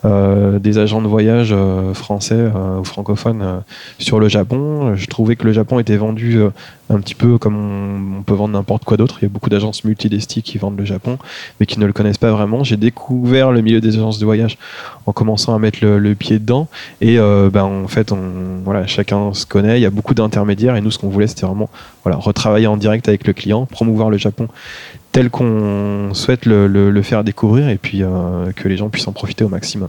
D: euh, des agents de voyage euh, français euh, ou francophones sur le Japon. Je trouvais que le Japon était vendu un petit peu comme on, peut vendre n'importe quoi d'autre. Il y a beaucoup d'agences multidestiques qui vendent le Japon, mais qui ne le connaissent pas vraiment. J'ai découvert le milieu des agences de voyage en commençant à mettre le, pied dedans. Et ben, en fait, chacun se connaît. Il y a beaucoup d'intermédiaires. Et nous, ce qu'on voulait, c'était vraiment retravailler en direct avec le client, promouvoir le Japon tel qu'on souhaite le, le- le faire découvrir et puis euh, que les gens puissent en profiter au maximum.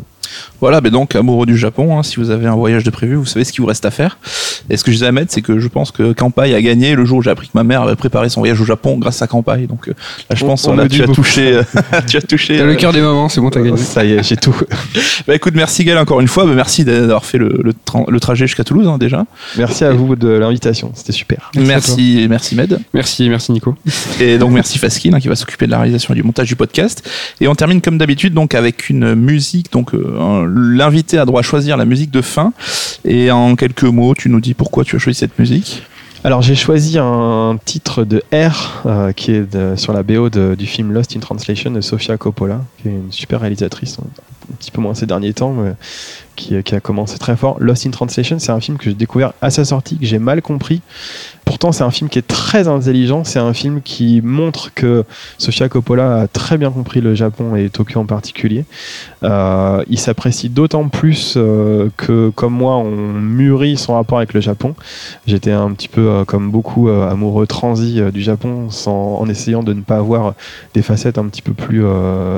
B: Voilà, mais donc amoureux du Japon, hein, si vous avez un voyage de prévu, vous savez ce qu'il vous reste à faire. Et ce que je disais à mettre, c'est que je pense que Kampai a gagné le jour où j'ai appris que ma mère avait préparé son voyage au Japon grâce à Kampai. Donc euh, là, je
C: On-
B: pense
C: on
B: là,
C: le
B: tu as touché, euh, tu as touché.
C: T'as
B: euh,
C: le cœur des mamans, c'est bon, t'as gagné.
D: Ça y est, j'ai tout.
B: Bah écoute, merci Gaël encore une fois. Bah, merci d'avoir fait le, le, tra- le trajet jusqu'à Toulouse hein, déjà.
D: Merci à vous de l'invitation, c'était super.
C: Merci
B: Merci, merci Med.
C: Merci, merci Nico.
B: Et donc merci Faskin hein, qui va s'occuper de la réalisation et du montage du podcast. Et on termine comme d'habitude donc avec une musique. Donc euh, l'invité a droit à choisir la musique de fin. Et en quelques mots, tu nous dis pourquoi tu as choisi cette musique?
D: Alors j'ai choisi un titre de R euh, qui est sur la BO du film Lost in Translation de Sofia Coppola, qui est une super réalisatrice, un, petit peu moins ces derniers temps, qui, a commencé très fort. Lost in Translation, c'est un film que j'ai découvert à sa sortie, que j'ai mal compris. Pourtant, c'est un film qui est très intelligent. C'est un film qui montre que Sofia Coppola a très bien compris le Japon et Tokyo en particulier. Euh, il s'apprécie d'autant plus euh, que, comme moi, on mûrit son rapport avec le Japon. J'étais un petit peu, euh, comme beaucoup, amoureux transi du Japon, sans, en essayant de ne pas avoir des facettes un petit peu plus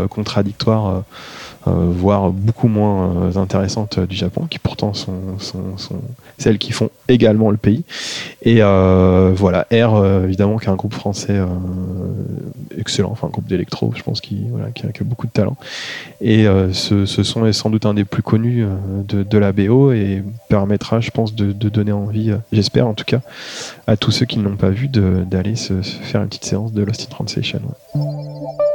D: contradictoires. Euh, voire beaucoup moins euh, intéressantes euh, du Japon, qui pourtant sont, celles qui font également le pays. Et voilà, R, évidemment, qui est un groupe français excellent, enfin un groupe d'électro, je pense, qui, qui, a, beaucoup de talent. Et ce, son est sans doute un des plus connus de, de la BO et permettra, je pense, de, donner envie, j'espère en tout cas, à tous ceux qui ne l'ont pas vu, d'aller se, se faire une petite séance de Lost in Translation. ouais.